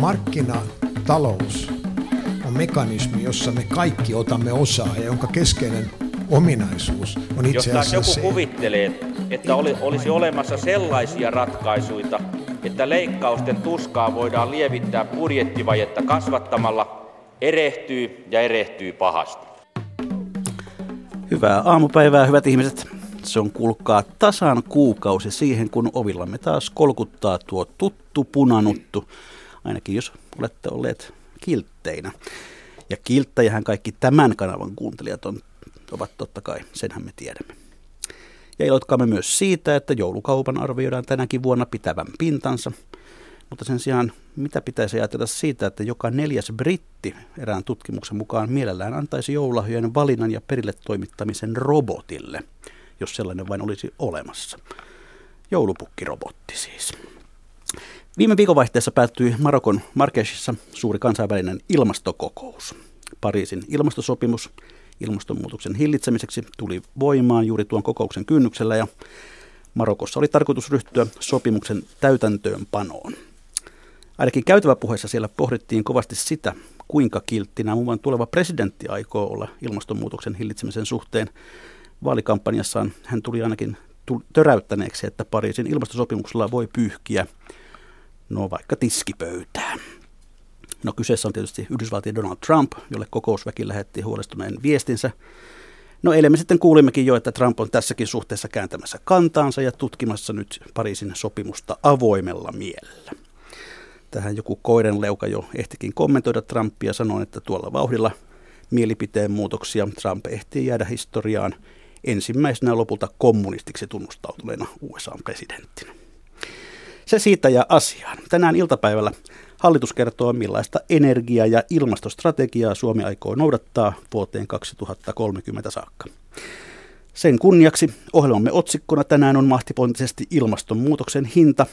Markkinatalous on mekanismi, jossa me kaikki otamme osaa ja jonka keskeinen ominaisuus on itse Jos asiassa joku se, kuvittelee, että oli, olisi olemassa sellaisia ratkaisuja, että leikkausten tuskaa voidaan lievittää budjettivajetta kasvattamalla, erehtyy ja erehtyy pahasti. Hyvää aamupäivää, hyvät ihmiset. Se on kuulkaa tasan kuukausi siihen, kun ovillamme taas kolkuttaa tuo tuttu punanuttu, ainakin jos olette olleet kiltteinä. Ja kilttäjähän kaikki tämän kanavan kuuntelijat on, ovat totta kai, senhän me tiedämme. Ja iloitkaamme myös siitä, että joulukaupan arvioidaan tänäkin vuonna pitävän pintansa. Mutta sen sijaan, mitä pitäisi ajatella siitä, että joka neljäs britti erään tutkimuksen mukaan mielellään antaisi joululahjojen valinnan ja perille toimittamisen robotille, jos sellainen vain olisi olemassa. Joulupukkirobotti siis. Viime viikonvaihteessa päättyi Marokon Marrakeshissa suuri kansainvälinen ilmastokokous. Pariisin ilmastosopimus ilmastonmuutoksen hillitsemiseksi tuli voimaan juuri tuon kokouksen kynnyksellä ja Marokossa oli tarkoitus ryhtyä sopimuksen täytäntöönpanoon. Ainakin käytäväpuheessa siellä pohdittiin kovasti sitä, kuinka kilttinä muun tuleva presidentti aikoo olla ilmastonmuutoksen hillitsemisen suhteen. Vaalikampanjassaan hän tuli ainakin töräyttäneeksi, että Pariisin ilmastosopimuksella voi pyyhkiä no vaikka tiskipöytää. No kyseessä on tietysti Yhdysvaltien Donald Trump, jolle kokousväki lähetti huolestuneen viestinsä. No eilen me sitten kuulimmekin jo, että Trump on tässäkin suhteessa kääntämässä kantaansa ja tutkimassa nyt Pariisin sopimusta avoimella mielellä. Tähän joku koiren leuka jo ehtikin kommentoida Trumpia sanoen, että tuolla vauhdilla mielipiteen muutoksia Trump ehtii jäädä historiaan ensimmäisenä lopulta kommunistiksi tunnustautuneena USA-presidenttinä. Se siitä ja asiaan. Tänään iltapäivällä hallitus kertoo, millaista energia- ja ilmastostrategiaa Suomi aikoo noudattaa vuoteen 2030 saakka. Sen kunniaksi ohjelmamme otsikkona tänään on mahtipontisesti ilmastonmuutoksen hinta.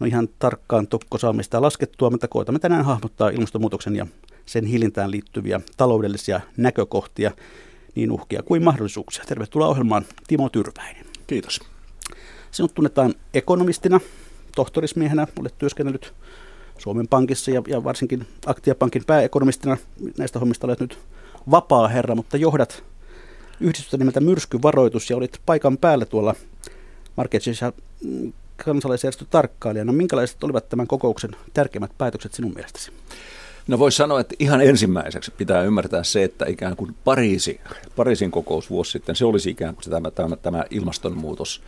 No ihan tarkkaan tokko saamme sitä laskettua, mutta koetamme tänään hahmottaa ilmastonmuutoksen ja sen hillintään liittyviä taloudellisia näkökohtia, niin uhkia kuin mahdollisuuksia. Tervetuloa ohjelmaan Timo Tyrväinen. Kiitos. Sinut tunnetaan ekonomistina, tohtorismiehenä, olet työskennellyt Suomen Pankissa ja, ja varsinkin Aktiapankin pääekonomistina. Näistä hommista olet nyt vapaa herra, mutta johdat yhdistystä nimeltä Myrskyvaroitus ja olit paikan päällä tuolla Marketsissa mm, kansalaisjärjestö tarkkailijana. Minkälaiset olivat tämän kokouksen tärkeimmät päätökset sinun mielestäsi? No voisi sanoa, että ihan ensimmäiseksi pitää ymmärtää se, että ikään kuin Pariisi, Pariisin kokous vuosi sitten, se olisi ikään kuin tämä, tämä, tämä ilmastonmuutos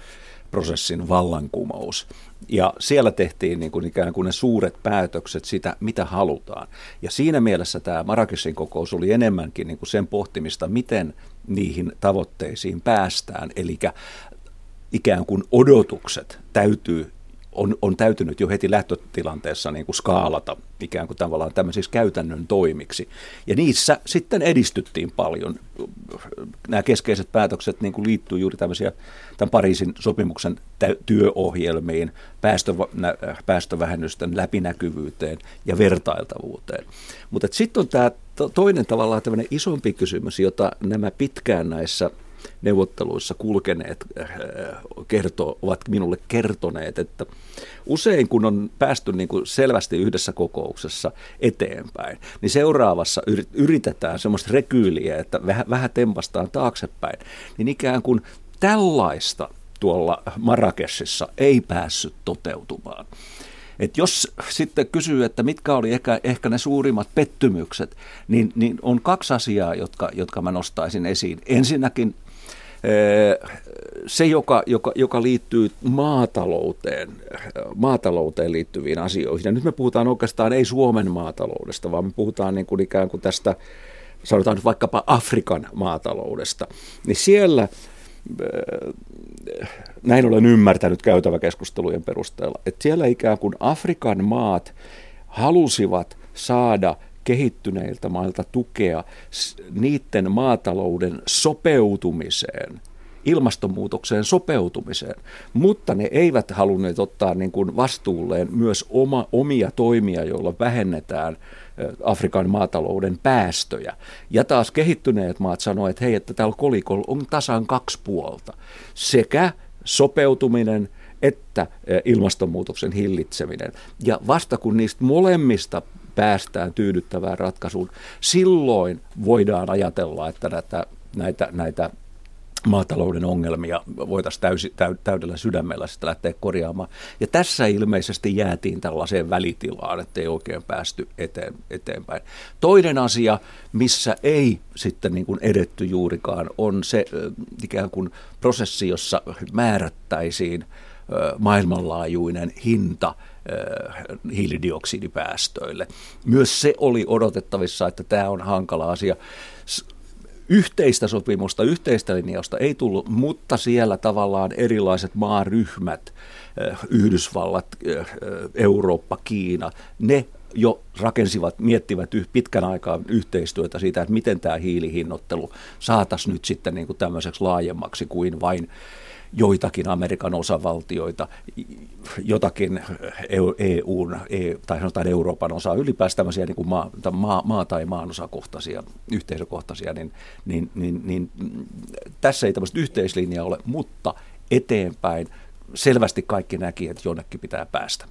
prosessin vallankumous. Ja siellä tehtiin niin kuin ikään kuin ne suuret päätökset sitä, mitä halutaan. Ja siinä mielessä tämä Marrakeshin kokous oli enemmänkin niin kuin sen pohtimista, miten niihin tavoitteisiin päästään. Eli ikään kuin odotukset täytyy on, on täytynyt jo heti lähtötilanteessa niin kuin skaalata ikään kuin tavallaan tämmöisiksi käytännön toimiksi. Ja niissä sitten edistyttiin paljon. Nämä keskeiset päätökset niin kuin liittyy juuri tämän Pariisin sopimuksen työohjelmiin, päästö, päästövähennysten läpinäkyvyyteen ja vertailtavuuteen. Mutta sitten on tämä toinen tavallaan tämmöinen isompi kysymys, jota nämä pitkään näissä neuvotteluissa kulkeneet äh, kertoo, ovat minulle kertoneet, että usein kun on päästy niin kuin selvästi yhdessä kokouksessa eteenpäin, niin seuraavassa yritetään semmoista rekyyliä, että vähän, vähän tempastaan taaksepäin, niin ikään kuin tällaista tuolla Marrakeshissa ei päässyt toteutumaan. Et jos sitten kysyy, että mitkä oli ehkä, ehkä ne suurimmat pettymykset, niin, niin on kaksi asiaa, jotka, jotka mä nostaisin esiin. Ensinnäkin se, joka, joka, joka liittyy maatalouteen, maatalouteen liittyviin asioihin. Ja nyt me puhutaan oikeastaan ei Suomen maataloudesta, vaan me puhutaan niin kuin ikään kuin tästä, sanotaan nyt vaikkapa Afrikan maataloudesta. Niin siellä, näin olen ymmärtänyt käytäväkeskustelujen perusteella, että siellä ikään kuin Afrikan maat halusivat saada – kehittyneiltä mailta tukea niiden maatalouden sopeutumiseen, ilmastonmuutokseen sopeutumiseen, mutta ne eivät halunneet ottaa niin kuin vastuulleen myös oma, omia toimia, joilla vähennetään Afrikan maatalouden päästöjä. Ja taas kehittyneet maat sanoivat, että hei, että täällä kolikolla on tasan kaksi puolta. Sekä sopeutuminen että ilmastonmuutoksen hillitseminen. Ja vasta kun niistä molemmista päästään tyydyttävään ratkaisuun, silloin voidaan ajatella, että näitä, näitä, näitä maatalouden ongelmia voitaisiin täysi, täydellä sydämellä sitä lähteä korjaamaan. Ja tässä ilmeisesti jäätiin tällaiseen välitilaan, ettei oikein päästy eteen, eteenpäin. Toinen asia, missä ei sitten niin kuin edetty juurikaan, on se ikään kuin prosessi, jossa määrättäisiin maailmanlaajuinen hinta hiilidioksidipäästöille. Myös se oli odotettavissa, että tämä on hankala asia yhteistä sopimusta, yhteistä linjausta ei tullut, mutta siellä tavallaan erilaiset maaryhmät, eh, Yhdysvallat, eh, Eurooppa, Kiina, ne jo rakensivat, miettivät pitkän aikaa yhteistyötä siitä, että miten tämä hiilihinnoittelu saataisiin nyt sitten niin kuin tämmöiseksi laajemmaksi kuin vain joitakin Amerikan osavaltioita, jotakin EUn, e, tai sanotaan Euroopan osaa, ylipäänsä tämmöisiä niin kuin maa, maa, maa- tai maanosakohtaisia, yhteisökohtaisia, niin, niin, niin, niin tässä ei tämmöistä yhteislinjaa ole, mutta eteenpäin selvästi kaikki näki, että jonnekin pitää päästä.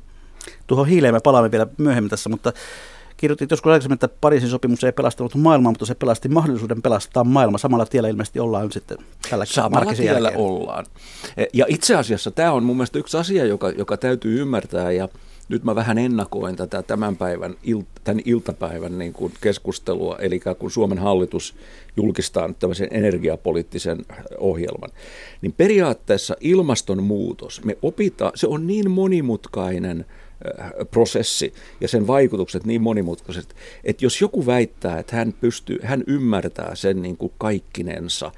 Tuohon hiileen me palaamme vielä myöhemmin tässä, mutta kirjoitit joskus aikaisemmin, että Pariisin sopimus ei pelastanut maailmaa, mutta se pelasti mahdollisuuden pelastaa maailma. Samalla tiellä ilmeisesti ollaan sitten tällä Samalla tiellä jälkeen. ollaan. E, ja itse asiassa tämä on mun mielestä yksi asia, joka, joka täytyy ymmärtää ja nyt mä vähän ennakoin tätä tämän päivän, tämän iltapäivän niin kuin keskustelua, eli kun Suomen hallitus julkistaa nyt tämmöisen energiapoliittisen ohjelman, niin periaatteessa ilmastonmuutos, me opitaan, se on niin monimutkainen – prosessi ja sen vaikutukset niin monimutkaiset, että jos joku väittää, että hän, pystyy, hän ymmärtää sen niin kuin kaikkinensa,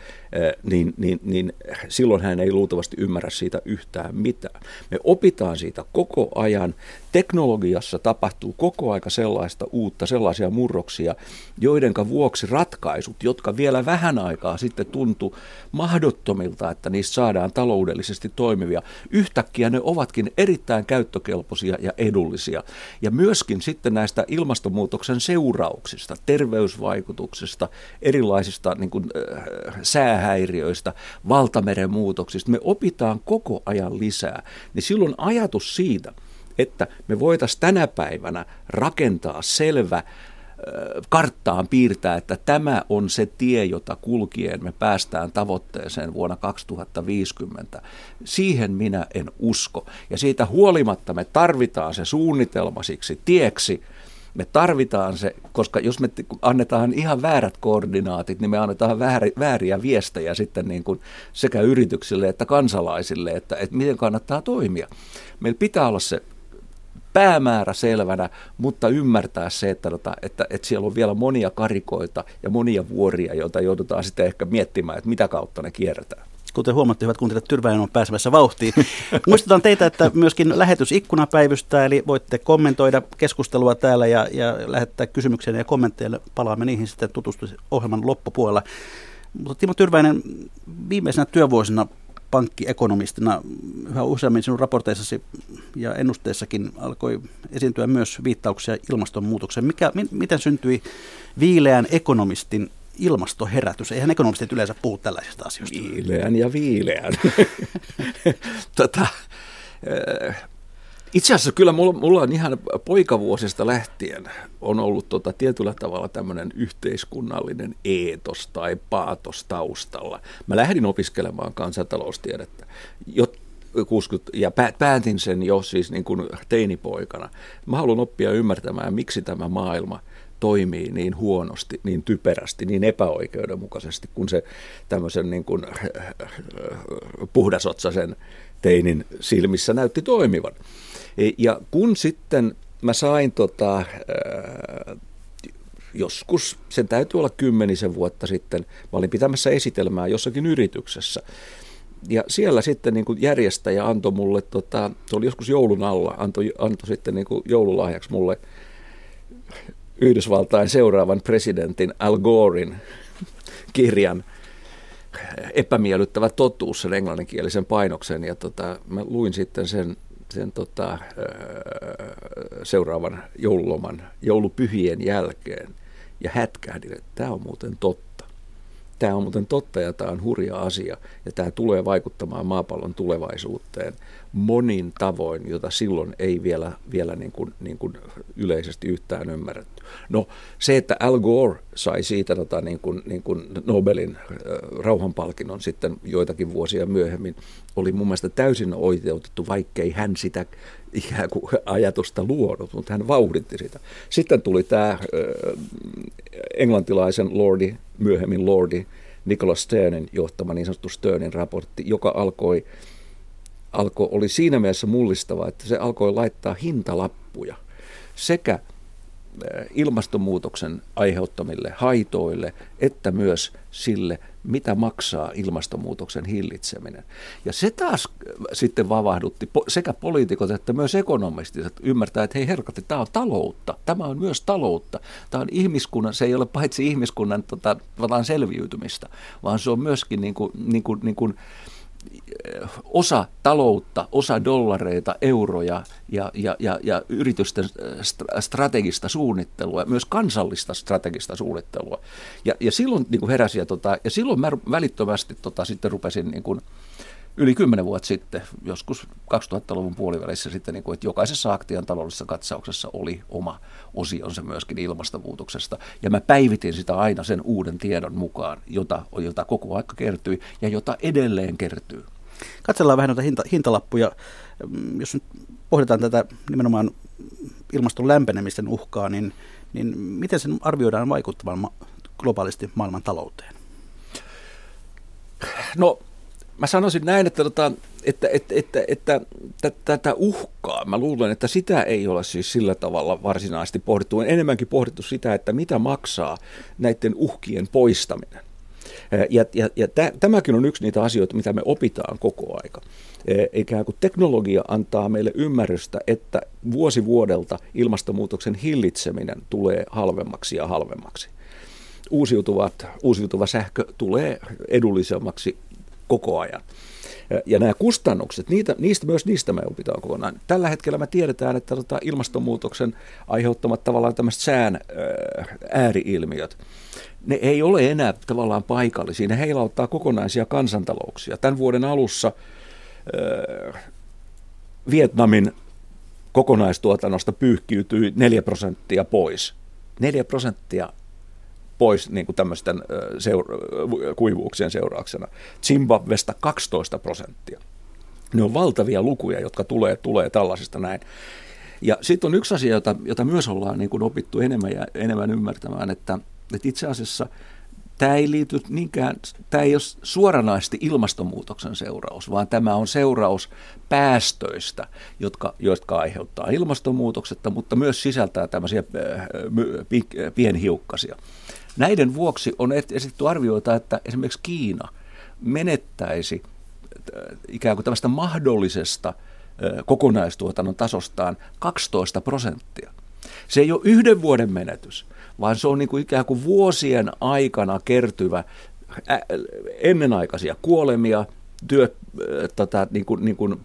niin, niin, niin silloin hän ei luultavasti ymmärrä siitä yhtään mitään. Me opitaan siitä koko ajan. Teknologiassa tapahtuu koko aika sellaista uutta, sellaisia murroksia, joidenka vuoksi ratkaisut, jotka vielä vähän aikaa sitten tuntuu mahdottomilta, että niistä saadaan taloudellisesti toimivia, yhtäkkiä ne ovatkin erittäin käyttökelpoisia ja edullisia. Ja myöskin sitten näistä ilmastonmuutoksen seurauksista, terveysvaikutuksista, erilaisista niin kuin, äh, sää säähäiriöistä, valtameren muutoksista, me opitaan koko ajan lisää, niin silloin ajatus siitä, että me voitaisiin tänä päivänä rakentaa selvä karttaan piirtää, että tämä on se tie, jota kulkien me päästään tavoitteeseen vuonna 2050. Siihen minä en usko. Ja siitä huolimatta me tarvitaan se suunnitelma siksi tieksi, me tarvitaan se, koska jos me annetaan ihan väärät koordinaatit, niin me annetaan vääriä viestejä sitten niin kuin sekä yrityksille että kansalaisille, että, että miten kannattaa toimia. Meillä pitää olla se päämäärä selvänä, mutta ymmärtää se, että, että, että, että siellä on vielä monia karikoita ja monia vuoria, joita joudutaan sitten ehkä miettimään, että mitä kautta ne kierretään. Kuten huomattu, hyvät kuuntelijat, Tyrväinen on pääsemässä vauhtiin. Muistutan teitä, että myöskin lähetysikkuna päivystää, eli voitte kommentoida keskustelua täällä ja, ja lähettää kysymyksiä ja kommentteja. Palaamme niihin sitten tutustua ohjelman loppupuolella. Mutta Timo Tyrväinen, viimeisenä työvuosina pankkiekonomistina yhä useammin sinun raporteissasi ja ennusteissakin alkoi esiintyä myös viittauksia ilmastonmuutokseen. Mikä, mi, miten syntyi viileän ekonomistin ilmastoherätys. Eihän ekonomistit yleensä puhu tällaisista asioista. Viileän ja viileän. tota, itse asiassa kyllä mulla, mulla on ihan poikavuosista lähtien on ollut tota tietyllä tavalla tämmöinen yhteiskunnallinen eetos tai paatos taustalla. Mä lähdin opiskelemaan kansantaloustiedettä jo 60, ja päätin sen jo siis niin kuin teinipoikana. Mä haluan oppia ymmärtämään, miksi tämä maailma – toimii niin huonosti, niin typerästi, niin epäoikeudenmukaisesti, kun se tämmöisen niin kuin puhdasotsaisen teinin silmissä näytti toimivan. E, ja kun sitten mä sain tota, joskus, sen täytyy olla kymmenisen vuotta sitten, mä olin pitämässä esitelmää jossakin yrityksessä, ja siellä sitten niin kuin järjestäjä antoi mulle, tota, se oli joskus joulun alla, antoi, antoi sitten niin kuin joululahjaksi mulle Yhdysvaltain seuraavan presidentin Al Gorein kirjan epämiellyttävä totuus, sen englanninkielisen painoksen, ja tota, mä luin sitten sen, sen tota, seuraavan joululoman, joulupyhien jälkeen, ja hätkähdin, että tämä on muuten totta. Tämä on muuten totta ja tämä on hurja asia. Ja tämä tulee vaikuttamaan maapallon tulevaisuuteen monin tavoin, jota silloin ei vielä, vielä niin kuin, niin kuin yleisesti yhtään ymmärretty. No se, että Al Gore sai siitä tota, niin kuin, niin kuin Nobelin äh, rauhanpalkinnon sitten joitakin vuosia myöhemmin, oli mun mielestä täysin oikeutettu, vaikkei hän sitä ikään kuin ajatusta luonut, mutta hän vauhditti sitä. Sitten tuli tämä äh, englantilaisen lordi, myöhemmin lordi, Nicholas Sternin johtama niin sanottu Sternin raportti, joka alkoi, alkoi, oli siinä mielessä mullistava, että se alkoi laittaa hintalappuja sekä ilmastonmuutoksen aiheuttamille haitoille, että myös sille, mitä maksaa ilmastonmuutoksen hillitseminen. Ja se taas sitten vavahdutti sekä poliitikot että myös ekonomistit, että ymmärtää, että hei herkatti, tämä on taloutta, tämä on myös taloutta. Tämä on ihmiskunnan, se ei ole paitsi ihmiskunnan tota, selviytymistä, vaan se on myöskin niin kuin, niin kuin, niin kuin, osa taloutta, osa dollareita, euroja ja, ja, ja, ja yritysten strategista suunnittelua, myös kansallista strategista suunnittelua. Ja, ja silloin niin kuin heräsi ja, tota, ja silloin mä välittömästi tota, sitten rupesin niin kuin, yli kymmenen vuotta sitten, joskus 2000-luvun puolivälissä sitten, niin kuin, että jokaisessa aktian taloudellisessa katsauksessa oli oma osionsa myöskin ilmastonmuutoksesta. Ja mä päivitin sitä aina sen uuden tiedon mukaan, jota, jota koko aika kertyi ja jota edelleen kertyy. Katsellaan vähän noita hinta, hintalappuja. Jos nyt pohditaan tätä nimenomaan ilmaston lämpenemisten uhkaa, niin, niin miten sen arvioidaan vaikuttavan globaalisti maailman talouteen? No mä sanoisin näin, että, tota, että, että, että, että, että tätä uhkaa, mä luulen, että sitä ei ole siis sillä tavalla varsinaisesti pohdittu. On enemmänkin pohdittu sitä, että mitä maksaa näiden uhkien poistaminen. Ja, ja, ja tämäkin on yksi niitä asioita, mitä me opitaan koko aika. Ikään kuin teknologia antaa meille ymmärrystä, että vuosi vuodelta ilmastonmuutoksen hillitseminen tulee halvemmaksi ja halvemmaksi. Uusiutuvat, uusiutuva sähkö tulee edullisemmaksi koko ajan. Ja nämä kustannukset, niitä, niistä, myös niistä me opitaan kokonaan. Tällä hetkellä me tiedetään, että tota ilmastonmuutoksen aiheuttamat tavallaan tämmöiset sään ääriilmiöt, ne ei ole enää tavallaan paikallisia, ne heilauttaa kokonaisia kansantalouksia. Tämän vuoden alussa Vietnamin kokonaistuotannosta pyyhkiytyi 4 prosenttia pois. 4 prosenttia pois niin kuin tämmöisten seura- kuivuuksien seurauksena. Zimbabwesta 12 prosenttia. Ne on valtavia lukuja, jotka tulee, tulee tällaisista näin. Ja sitten on yksi asia, jota, jota myös ollaan niin kuin opittu enemmän ja enemmän ymmärtämään, että, että itse asiassa tämä ei liity niinkään, tämä ei ole suoranaisesti ilmastonmuutoksen seuraus, vaan tämä on seuraus päästöistä, jotka, jotka aiheuttaa ilmastonmuutoksetta, mutta myös sisältää tämmöisiä pienhiukkasia. Näiden vuoksi on esitetty arvioita, että esimerkiksi Kiina menettäisi ikään kuin tämmöistä mahdollisesta kokonaistuotannon tasostaan 12 prosenttia. Se ei ole yhden vuoden menetys, vaan se on niin kuin ikään kuin vuosien aikana kertyvä ennenaikaisia kuolemia, työ, äh, tota, niin kuin, niin kuin,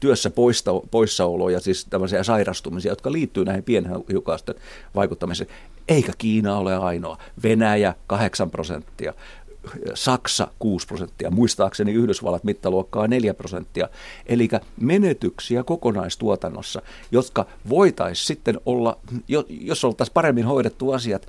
työssä poista, poissaoloja, siis tämmöisiä sairastumisia, jotka liittyy näihin pienhiukasten vaikuttamiseen. Eikä Kiina ole ainoa. Venäjä 8 prosenttia. Saksa 6 prosenttia, muistaakseni Yhdysvallat mittaluokkaa 4 prosenttia. Eli menetyksiä kokonaistuotannossa, jotka voitaisiin sitten olla, jos oltaisiin paremmin hoidettu asiat,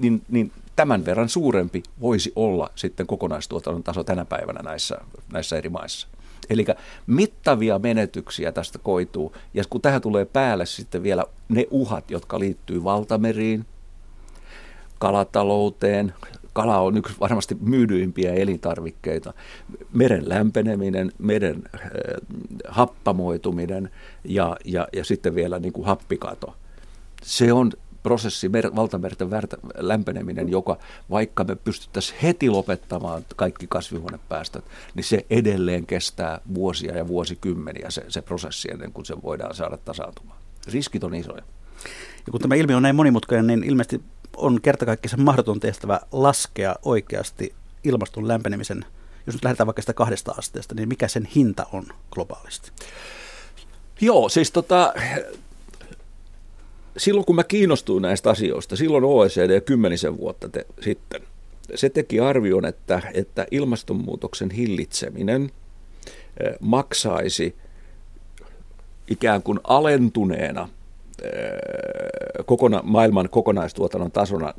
niin, niin tämän verran suurempi voisi olla sitten kokonaistuotannon taso tänä päivänä näissä, näissä eri maissa. Eli mittavia menetyksiä tästä koituu. Ja kun tähän tulee päälle sitten vielä ne uhat, jotka liittyy valtameriin, kalatalouteen. Kala on yksi varmasti myydyimpiä elintarvikkeita. Meren lämpeneminen, meren äh, happamoituminen ja, ja, ja sitten vielä niin kuin happikato. Se on prosessi, mer, valtamerten värtä, lämpeneminen, joka vaikka me pystyttäisiin heti lopettamaan kaikki kasvihuonepäästöt, niin se edelleen kestää vuosia ja vuosikymmeniä se, se prosessi ennen kuin se voidaan saada tasaantumaan. Riskit on isoja. Ja kun tämä ilmiö on näin monimutkainen, niin ilmeisesti on kertakaikkisen mahdoton tehtävä laskea oikeasti ilmaston lämpenemisen, jos nyt lähdetään vaikka sitä kahdesta asteesta, niin mikä sen hinta on globaalisti? Joo, siis tota, silloin kun mä kiinnostuin näistä asioista, silloin OECD kymmenisen vuotta te, sitten se teki arvion, että, että ilmastonmuutoksen hillitseminen maksaisi ikään kuin alentuneena kokona, maailman kokonaistuotannon tasona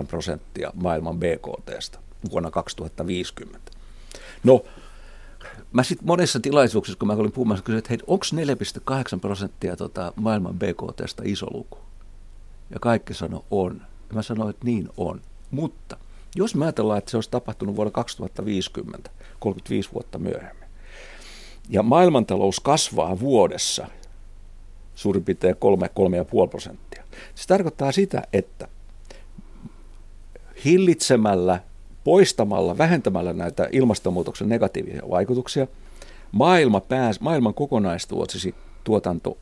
4,8 prosenttia maailman BKTstä vuonna 2050. No, mä sitten monessa tilaisuuksissa, kun mä olin puhumassa, kysyin, että hei, onko 4,8 prosenttia tota maailman BKTstä iso luku? Ja kaikki sanoi on. Ja mä sanoin, että niin on. Mutta jos mä ajatellaan, että se olisi tapahtunut vuonna 2050, 35 vuotta myöhemmin, ja maailmantalous kasvaa vuodessa suurin piirtein 3-3,5 prosenttia. Se tarkoittaa sitä, että hillitsemällä, poistamalla, vähentämällä näitä ilmastonmuutoksen negatiivisia vaikutuksia, maailma pääs, maailman kokonaistuotanto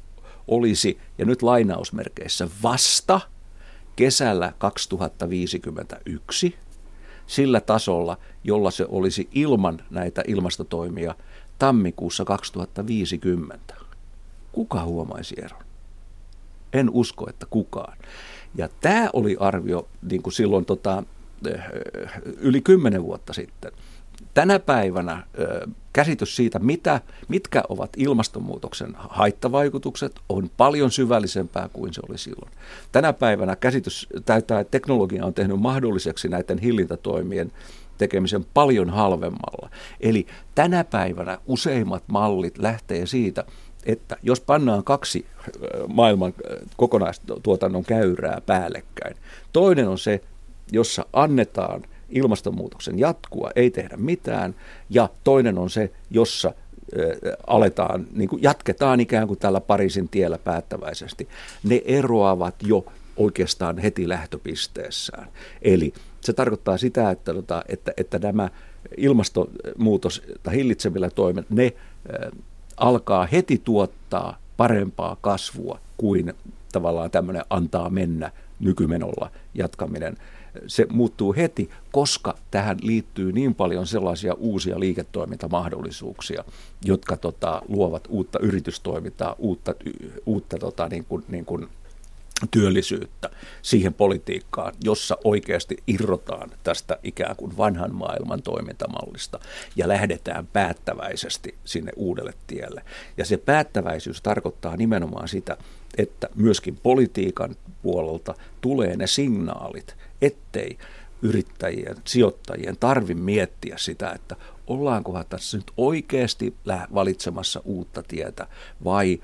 olisi, ja nyt lainausmerkeissä, vasta kesällä 2051 sillä tasolla, jolla se olisi ilman näitä ilmastotoimia tammikuussa 2050. Kuka huomaisi eron? En usko, että kukaan. Ja tämä oli arvio niin kuin silloin tota, eh, yli kymmenen vuotta sitten. Tänä päivänä käsitys siitä, mitä, mitkä ovat ilmastonmuutoksen haittavaikutukset, on paljon syvällisempää kuin se oli silloin. Tänä päivänä käsitys, tämä teknologia on tehnyt mahdolliseksi näiden hillintätoimien tekemisen paljon halvemmalla. Eli tänä päivänä useimmat mallit lähtee siitä, että jos pannaan kaksi maailman kokonaistuotannon käyrää päällekkäin, toinen on se, jossa annetaan ilmastonmuutoksen jatkua, ei tehdä mitään, ja toinen on se, jossa aletaan, niin kuin jatketaan ikään kuin tällä Pariisin tiellä päättäväisesti. Ne eroavat jo oikeastaan heti lähtöpisteessään. Eli se tarkoittaa sitä, että, että, että, että nämä ilmastonmuutos tai hillitsevillä toimet, ne alkaa heti tuottaa parempaa kasvua kuin tavallaan tämmöinen antaa mennä nykymenolla jatkaminen. Se muuttuu heti, koska tähän liittyy niin paljon sellaisia uusia liiketoimintamahdollisuuksia, jotka tota, luovat uutta yritystoimintaa, uutta, uutta tota, niin kuin, niin kuin työllisyyttä siihen politiikkaan, jossa oikeasti irrotaan tästä ikään kuin vanhan maailman toimintamallista ja lähdetään päättäväisesti sinne uudelle tielle. Ja se päättäväisyys tarkoittaa nimenomaan sitä, että myöskin politiikan puolelta tulee ne signaalit, ettei yrittäjien, sijoittajien tarvi miettiä sitä, että ollaankohan tässä nyt oikeasti valitsemassa uutta tietä vai –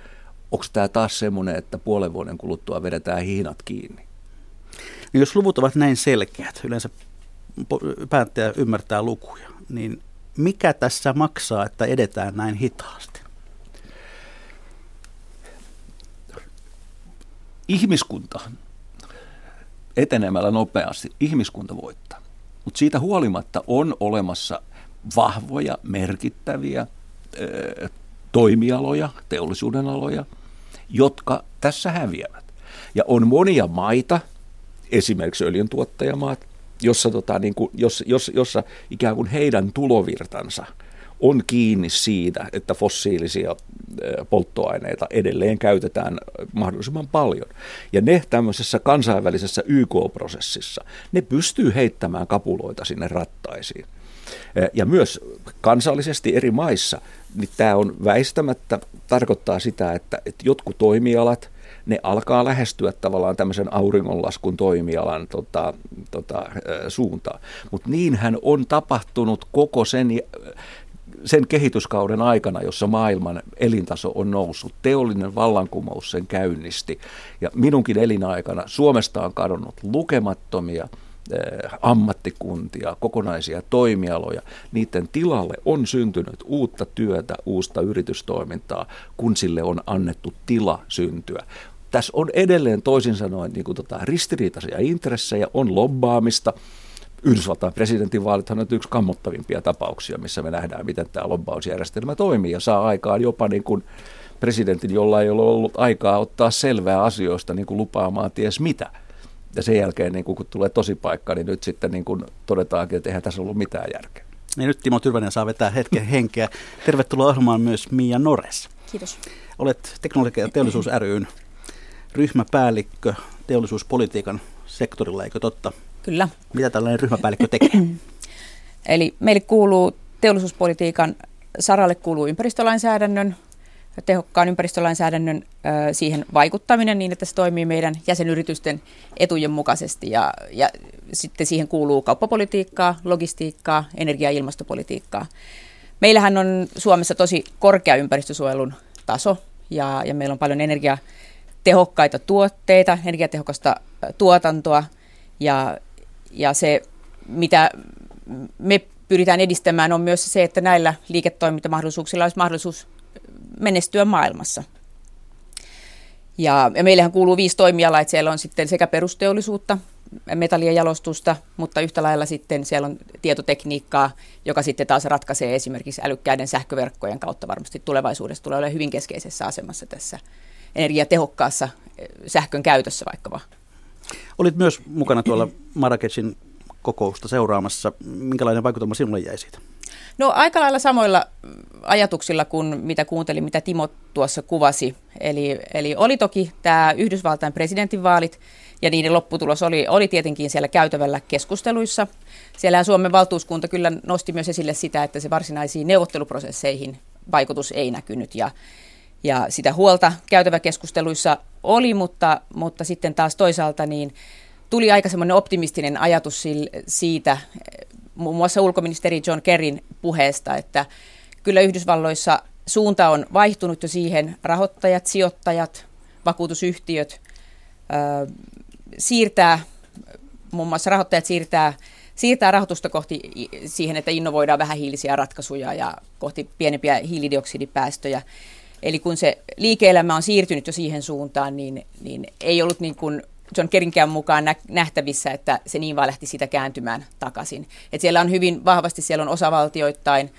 onko tämä taas semmoinen, että puolen vuoden kuluttua vedetään hiinat kiinni? Niin jos luvut ovat näin selkeät, yleensä päättäjä ymmärtää lukuja, niin mikä tässä maksaa, että edetään näin hitaasti? Ihmiskunta etenemällä nopeasti, ihmiskunta voittaa. Mutta siitä huolimatta on olemassa vahvoja, merkittäviä toimialoja, teollisuuden aloja, jotka tässä häviävät. Ja on monia maita, esimerkiksi öljyntuottajamaat, jossa, tota, niin kuin, jos, jos, jossa ikään kuin heidän tulovirtansa on kiinni siitä, että fossiilisia polttoaineita edelleen käytetään mahdollisimman paljon. Ja ne tämmöisessä kansainvälisessä YK-prosessissa, ne pystyy heittämään kapuloita sinne rattaisiin. Ja myös kansallisesti eri maissa, niin tämä on väistämättä tarkoittaa sitä, että, että jotkut toimialat, ne alkaa lähestyä tavallaan tämmöisen auringonlaskun toimialan tota, tota, suuntaan. Mutta niinhän on tapahtunut koko sen sen kehityskauden aikana, jossa maailman elintaso on noussut. Teollinen vallankumous sen käynnisti. Ja minunkin elinaikana Suomesta on kadonnut lukemattomia ammattikuntia, kokonaisia toimialoja, niiden tilalle on syntynyt uutta työtä, uusta yritystoimintaa, kun sille on annettu tila syntyä. Tässä on edelleen toisin sanoen niin kuin tota, ristiriitaisia intressejä, on lobbaamista. Yhdysvaltain presidentinvaalithan on yksi kammottavimpia tapauksia, missä me nähdään, miten tämä lobbausjärjestelmä toimii ja saa aikaan jopa niin kuin presidentin, jolla ei ole ollut aikaa ottaa selvää asioista niin kuin lupaamaan ties mitä – ja sen jälkeen, niin kun tulee tosi paikka, niin nyt sitten niin kun todetaankin, että eihän tässä ollut mitään järkeä. Ja nyt Timo Tyrvänen saa vetää hetken henkeä. Tervetuloa ohjelmaan myös Mia Nores. Kiitos. Olet Teknologia- ja teollisuus ryn ryhmäpäällikkö teollisuuspolitiikan sektorilla, eikö totta? Kyllä. Mitä tällainen ryhmäpäällikkö tekee? Eli meille kuuluu teollisuuspolitiikan saralle kuuluu ympäristölainsäädännön, tehokkaan ympäristölainsäädännön siihen vaikuttaminen niin, että se toimii meidän jäsenyritysten etujen mukaisesti. Ja, ja sitten siihen kuuluu kauppapolitiikkaa, logistiikkaa, energia- ja ilmastopolitiikkaa. Meillähän on Suomessa tosi korkea ympäristösuojelun taso ja, ja meillä on paljon energiatehokkaita tuotteita, energiatehokasta tuotantoa ja, ja se, mitä me pyritään edistämään, on myös se, että näillä liiketoimintamahdollisuuksilla olisi mahdollisuus menestyä maailmassa. Ja, ja meillähän kuuluu viisi toimialaa, että siellä on sitten sekä perusteollisuutta, metallien jalostusta, mutta yhtä lailla sitten siellä on tietotekniikkaa, joka sitten taas ratkaisee esimerkiksi älykkäiden sähköverkkojen kautta varmasti tulevaisuudessa tulee olemaan hyvin keskeisessä asemassa tässä energiatehokkaassa eh, sähkön käytössä vaikka Olit myös mukana tuolla Marrakechin kokousta seuraamassa. Minkälainen vaikutelma sinulle jäi siitä? No aika lailla samoilla ajatuksilla kuin mitä kuuntelin, mitä Timo tuossa kuvasi. Eli, eli oli toki tämä Yhdysvaltain presidentinvaalit ja niiden lopputulos oli, oli tietenkin siellä käytävällä keskusteluissa. Siellä Suomen valtuuskunta kyllä nosti myös esille sitä, että se varsinaisiin neuvotteluprosesseihin vaikutus ei näkynyt ja, ja sitä huolta käytäväkeskusteluissa oli, mutta, mutta sitten taas toisaalta niin tuli aika semmoinen optimistinen ajatus siitä, muun muassa ulkoministeri John Kerryn puheesta, että kyllä Yhdysvalloissa suunta on vaihtunut jo siihen, rahoittajat, sijoittajat, vakuutusyhtiöt ö, siirtää, muun muassa rahoittajat siirtää, siirtää rahoitusta kohti siihen, että innovoidaan vähähiilisiä ratkaisuja ja kohti pienempiä hiilidioksidipäästöjä. Eli kun se liike-elämä on siirtynyt jo siihen suuntaan, niin, niin ei ollut niin kuin John Kerinkään mukaan nähtävissä, että se niin vaan lähti sitä kääntymään takaisin. Et siellä on hyvin vahvasti, siellä on osavaltioittain,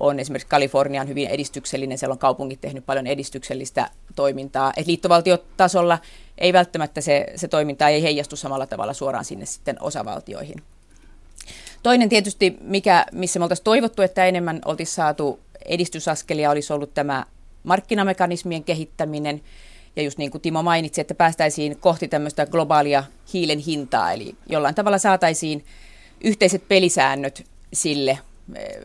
on esimerkiksi Kalifornia on hyvin edistyksellinen, siellä on kaupungit tehnyt paljon edistyksellistä toimintaa. Et liittovaltiotasolla ei välttämättä se, se toiminta ei heijastu samalla tavalla suoraan sinne sitten osavaltioihin. Toinen tietysti, mikä, missä me oltaisiin toivottu, että enemmän oltaisiin saatu edistysaskelia, olisi ollut tämä markkinamekanismien kehittäminen – ja just niin kuin Timo mainitsi, että päästäisiin kohti tämmöistä globaalia hiilen hintaa, eli jollain tavalla saataisiin yhteiset pelisäännöt sille,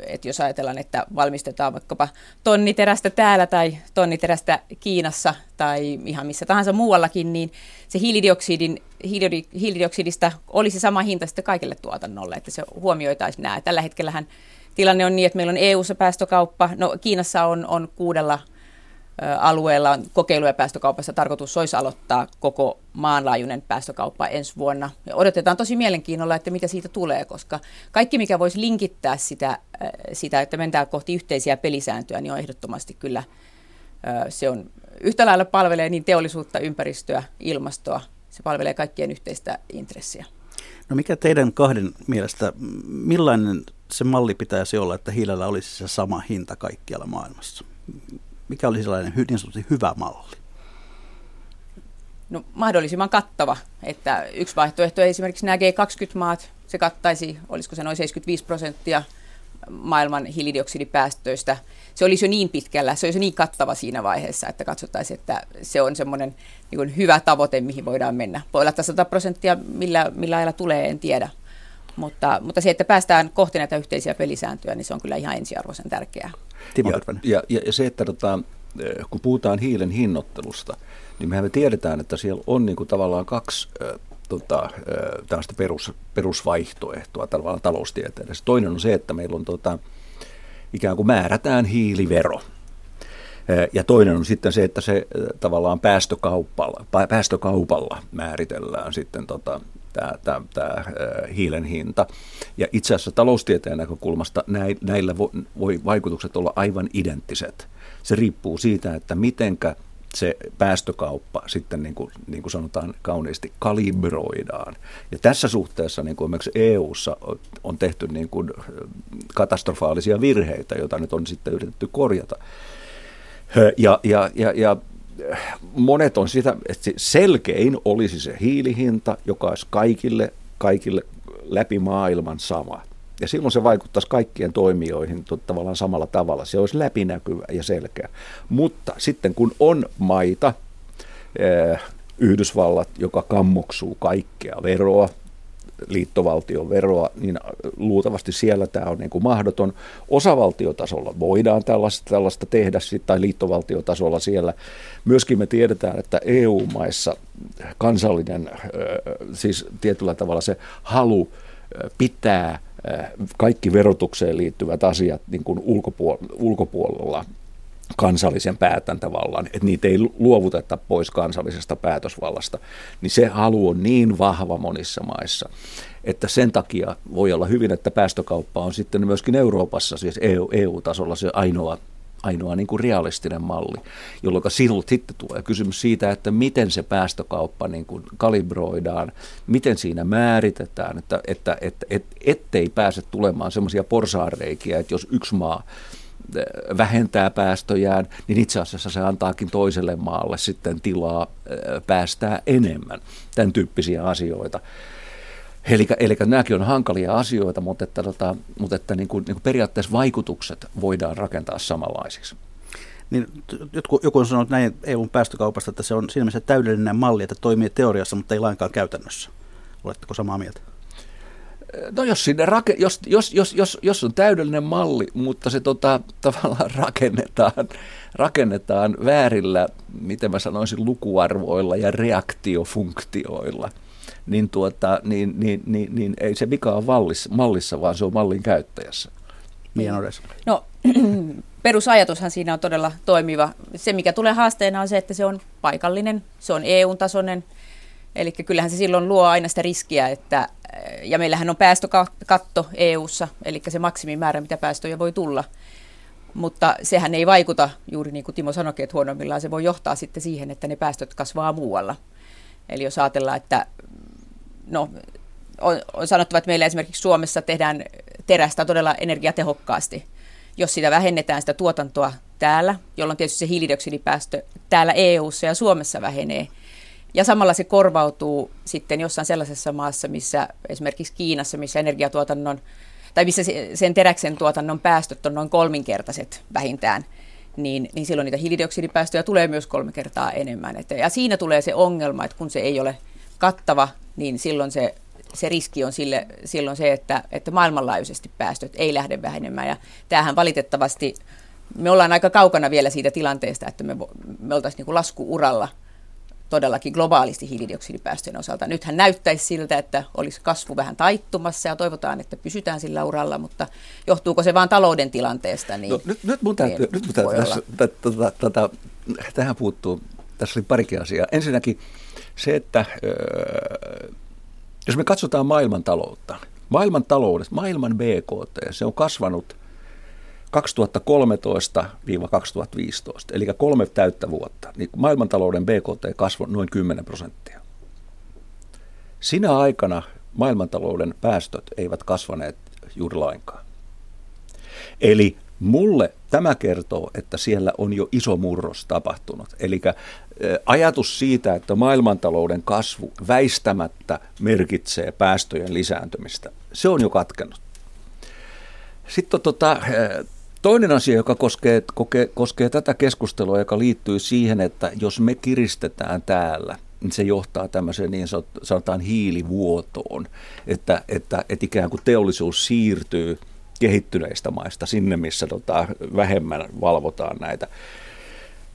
että jos ajatellaan, että valmistetaan vaikkapa tonniterästä täällä tai tonniterästä Kiinassa tai ihan missä tahansa muuallakin, niin se hiilidioksidin, hiilidioksidista olisi sama hinta sitten kaikille tuotannolle, että se huomioitaisiin nämä. Tällä hetkellähän tilanne on niin, että meillä on EU-ssa päästökauppa, no Kiinassa on, on kuudella alueella on kokeilu- ja päästökaupassa tarkoitus olisi aloittaa koko maanlaajuinen päästökauppa ensi vuonna. Ja odotetaan tosi mielenkiinnolla, että mitä siitä tulee, koska kaikki, mikä voisi linkittää sitä, sitä että mentään kohti yhteisiä pelisääntöjä, niin on ehdottomasti kyllä, se on yhtä lailla palvelee niin teollisuutta, ympäristöä, ilmastoa, se palvelee kaikkien yhteistä intressiä. No mikä teidän kahden mielestä, millainen se malli pitäisi olla, että hiilellä olisi se sama hinta kaikkialla maailmassa? Mikä oli sellainen niin sanotusti hyvä malli? No mahdollisimman kattava. Että yksi vaihtoehto esimerkiksi nämä G20-maat, se kattaisi, olisiko se noin 75 prosenttia maailman hiilidioksidipäästöistä. Se olisi jo niin pitkällä, se olisi niin kattava siinä vaiheessa, että katsottaisiin, että se on semmoinen niin hyvä tavoite, mihin voidaan mennä. Voi olla 100 prosenttia, millä, millä ajalla tulee, en tiedä. Mutta, mutta se, että päästään kohti näitä yhteisiä pelisääntöjä, niin se on kyllä ihan ensiarvoisen tärkeää. Timo ja, ja, ja, ja se, että tota, eh, kun puhutaan hiilen hinnoittelusta, niin mehän me tiedetään, että siellä on niin kuin tavallaan kaksi äh, tota, äh, tällaista perus, perusvaihtoehtoa tavallaan taloustieteessä. Toinen on se, että meillä on tota, ikään kuin määrätään hiilivero. Ja toinen on sitten se, että se tavallaan päästökaupalla, päästökaupalla määritellään sitten tota, tämä, tämä, tämä hiilen hinta. Ja itse asiassa taloustieteen näkökulmasta näillä voi vaikutukset olla aivan identtiset. Se riippuu siitä, että mitenkä se päästökauppa sitten niin kuin, niin kuin sanotaan kauniisti kalibroidaan. Ja tässä suhteessa niin kuin esimerkiksi EU-ssa on tehty niin kuin katastrofaalisia virheitä, joita nyt on sitten yritetty korjata. Ja, ja, ja, ja monet on sitä, että selkein olisi se hiilihinta, joka olisi kaikille, kaikille läpi maailman sama. Ja silloin se vaikuttaisi kaikkien toimijoihin tavallaan samalla tavalla. Se olisi läpinäkyvä ja selkeä. Mutta sitten kun on maita, eh, Yhdysvallat, joka kammoksuu kaikkea veroa, liittovaltion veroa, niin luultavasti siellä tämä on niin kuin mahdoton. Osavaltiotasolla voidaan tällaista, tällaista tehdä, tai liittovaltiotasolla siellä. Myöskin me tiedetään, että EU-maissa kansallinen, siis tietyllä tavalla se halu pitää kaikki verotukseen liittyvät asiat niin kuin ulkopuolella kansallisen päätäntävallan, että niitä ei luovuteta pois kansallisesta päätösvallasta, niin se halu on niin vahva monissa maissa, että sen takia voi olla hyvin, että päästökauppa on sitten myöskin Euroopassa, siis EU, EU-tasolla se ainoa ainoa niin kuin realistinen malli, jolloin silloin sitten tulee kysymys siitä, että miten se päästökauppa niin kuin kalibroidaan, miten siinä määritetään, että, että, että, että ettei pääse tulemaan semmoisia porsaanreikiä, että jos yksi maa vähentää päästöjään, niin itse asiassa se antaakin toiselle maalle sitten tilaa eh, päästää enemmän. Tämän tyyppisiä asioita. Eli, eli nämäkin on hankalia asioita, mutta, että, tota, mutta että niin kuin, niin kuin periaatteessa vaikutukset voidaan rakentaa samanlaisiksi. Niin, joku, joku on sanonut näin EUn päästökaupasta, että se on siinä mielessä täydellinen malli, että toimii teoriassa, mutta ei lainkaan käytännössä. Oletteko samaa mieltä? No jos, sinne rake, jos, jos, jos, jos, jos on täydellinen malli, mutta se tota, tavallaan rakennetaan, rakennetaan väärillä, miten mä sanoisin, lukuarvoilla ja reaktiofunktioilla – niin, tuota, niin, niin, niin, niin ei se vika ole mallissa, mallissa, vaan se on mallin käyttäjässä. Mia No perusajatushan siinä on todella toimiva. Se, mikä tulee haasteena on se, että se on paikallinen, se on EU-tasoinen, Eli kyllähän se silloin luo aina sitä riskiä, että, ja meillähän on päästökatto EU-ssa, eli se maksimimäärä, mitä päästöjä voi tulla. Mutta sehän ei vaikuta, juuri niin kuin Timo sanoi, että huonommillaan se voi johtaa sitten siihen, että ne päästöt kasvaa muualla. Eli jos ajatellaan, että no, on, on sanottava, että meillä esimerkiksi Suomessa tehdään terästä todella energiatehokkaasti. Jos sitä vähennetään sitä tuotantoa täällä, jolloin tietysti se hiilidioksidipäästö täällä EU-ssa ja Suomessa vähenee, ja samalla se korvautuu sitten jossain sellaisessa maassa, missä esimerkiksi Kiinassa, missä energiatuotannon tai missä sen teräksen tuotannon päästöt on noin kolminkertaiset vähintään, niin, niin silloin niitä hiilidioksidipäästöjä tulee myös kolme kertaa enemmän. Et, ja siinä tulee se ongelma, että kun se ei ole kattava, niin silloin se, se riski on sille, silloin se, että, että maailmanlaajuisesti päästöt ei lähde vähenemään. Ja tämähän valitettavasti, me ollaan aika kaukana vielä siitä tilanteesta, että me, me oltaisiin niin laskuuralla todellakin globaalisti hiilidioksidipäästöjen osalta. Nythän näyttäisi siltä, että olisi kasvu vähän taittumassa ja toivotaan, että pysytään sillä uralla, mutta johtuuko se vain talouden tilanteesta? Niin, no, nyt, nyt mun täytyy, niin nyt mun täytyy tässä, tätä, tätä, tähän puuttuu, tässä oli parikin asiaa. Ensinnäkin se, että jos me katsotaan maailman taloutta, maailman taloudessa, maailman BKT, se on kasvanut 2013-2015, eli kolme täyttä vuotta, niin maailmantalouden BKT kasvoi noin 10 prosenttia. Sinä aikana maailmantalouden päästöt eivät kasvaneet juuri lainkaan. Eli mulle tämä kertoo, että siellä on jo iso murros tapahtunut. Eli ajatus siitä, että maailmantalouden kasvu väistämättä merkitsee päästöjen lisääntymistä, se on jo katkennut. Sitten tota, toinen asia, joka koskee, koskee, koskee tätä keskustelua, joka liittyy siihen, että jos me kiristetään täällä, niin se johtaa tämmöiseen niin sanotaan hiilivuotoon, että, että, että ikään kuin teollisuus siirtyy kehittyneistä maista sinne, missä tota, vähemmän valvotaan näitä.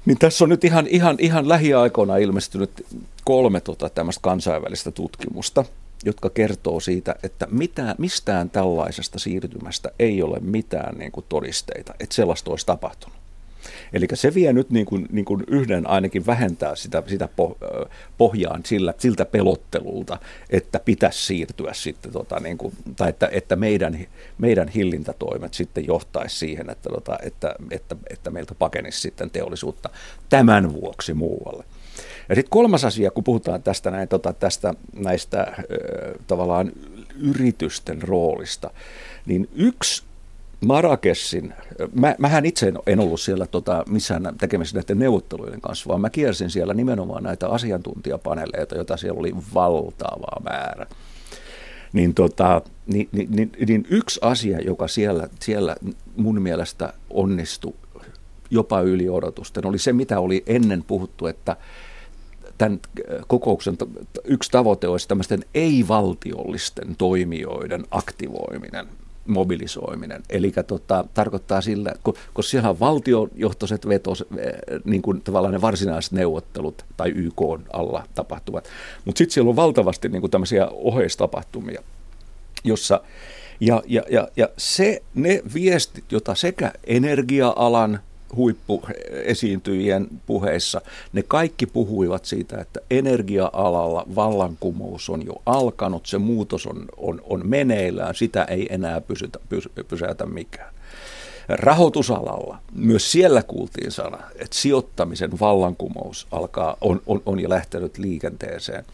Niin tässä on nyt ihan, ihan, ihan lähiaikoina ilmestynyt kolme tota, tämmöistä kansainvälistä tutkimusta, jotka kertoo siitä, että mitään, mistään tällaisesta siirtymästä ei ole mitään niin kuin todisteita, että sellaista olisi tapahtunut. Eli se vie nyt niin kuin, niin kuin yhden ainakin vähentää sitä, sitä pohjaan sillä, siltä pelottelulta, että pitäisi siirtyä sitten, tota, niin kuin, tai että, että meidän, meidän hillintätoimet sitten johtaisi siihen, että, tota, että, että, että meiltä pakenisi sitten teollisuutta tämän vuoksi muualle. Ja sitten kolmas asia, kun puhutaan tästä, näin, tota, tästä näistä tavallaan yritysten roolista, niin yksi Marrakeshin, mä, mähän itse en ollut siellä tota, missään tekemässä näiden neuvotteluiden kanssa, vaan mä kiersin siellä nimenomaan näitä asiantuntijapaneeleita, joita siellä oli valtava määrä. Niin, tota, niin, niin, niin, niin yksi asia, joka siellä, siellä mun mielestä onnistui jopa yli odotusten, oli se, mitä oli ennen puhuttu, että tämän kokouksen yksi tavoite olisi tämmöisten ei-valtiollisten toimijoiden aktivoiminen mobilisoiminen. Eli tota, tarkoittaa sillä, kun, kun siellä on valtiojohtoiset vetos, niin kuin tavallaan ne varsinaiset neuvottelut tai YK alla tapahtuvat, mutta sitten siellä on valtavasti niin kuin tämmöisiä oheistapahtumia, jossa ja, ja, ja, ja se, ne viestit, joita sekä energia-alan huippuesiintyjien puheissa, ne kaikki puhuivat siitä, että energia-alalla vallankumous on jo alkanut, se muutos on, on, on meneillään, sitä ei enää pysytä, pysy, pysäytä mikään. Rahoitusalalla, myös siellä kuultiin sana, että sijoittamisen vallankumous alkaa, on, on, on jo lähtenyt liikenteeseen.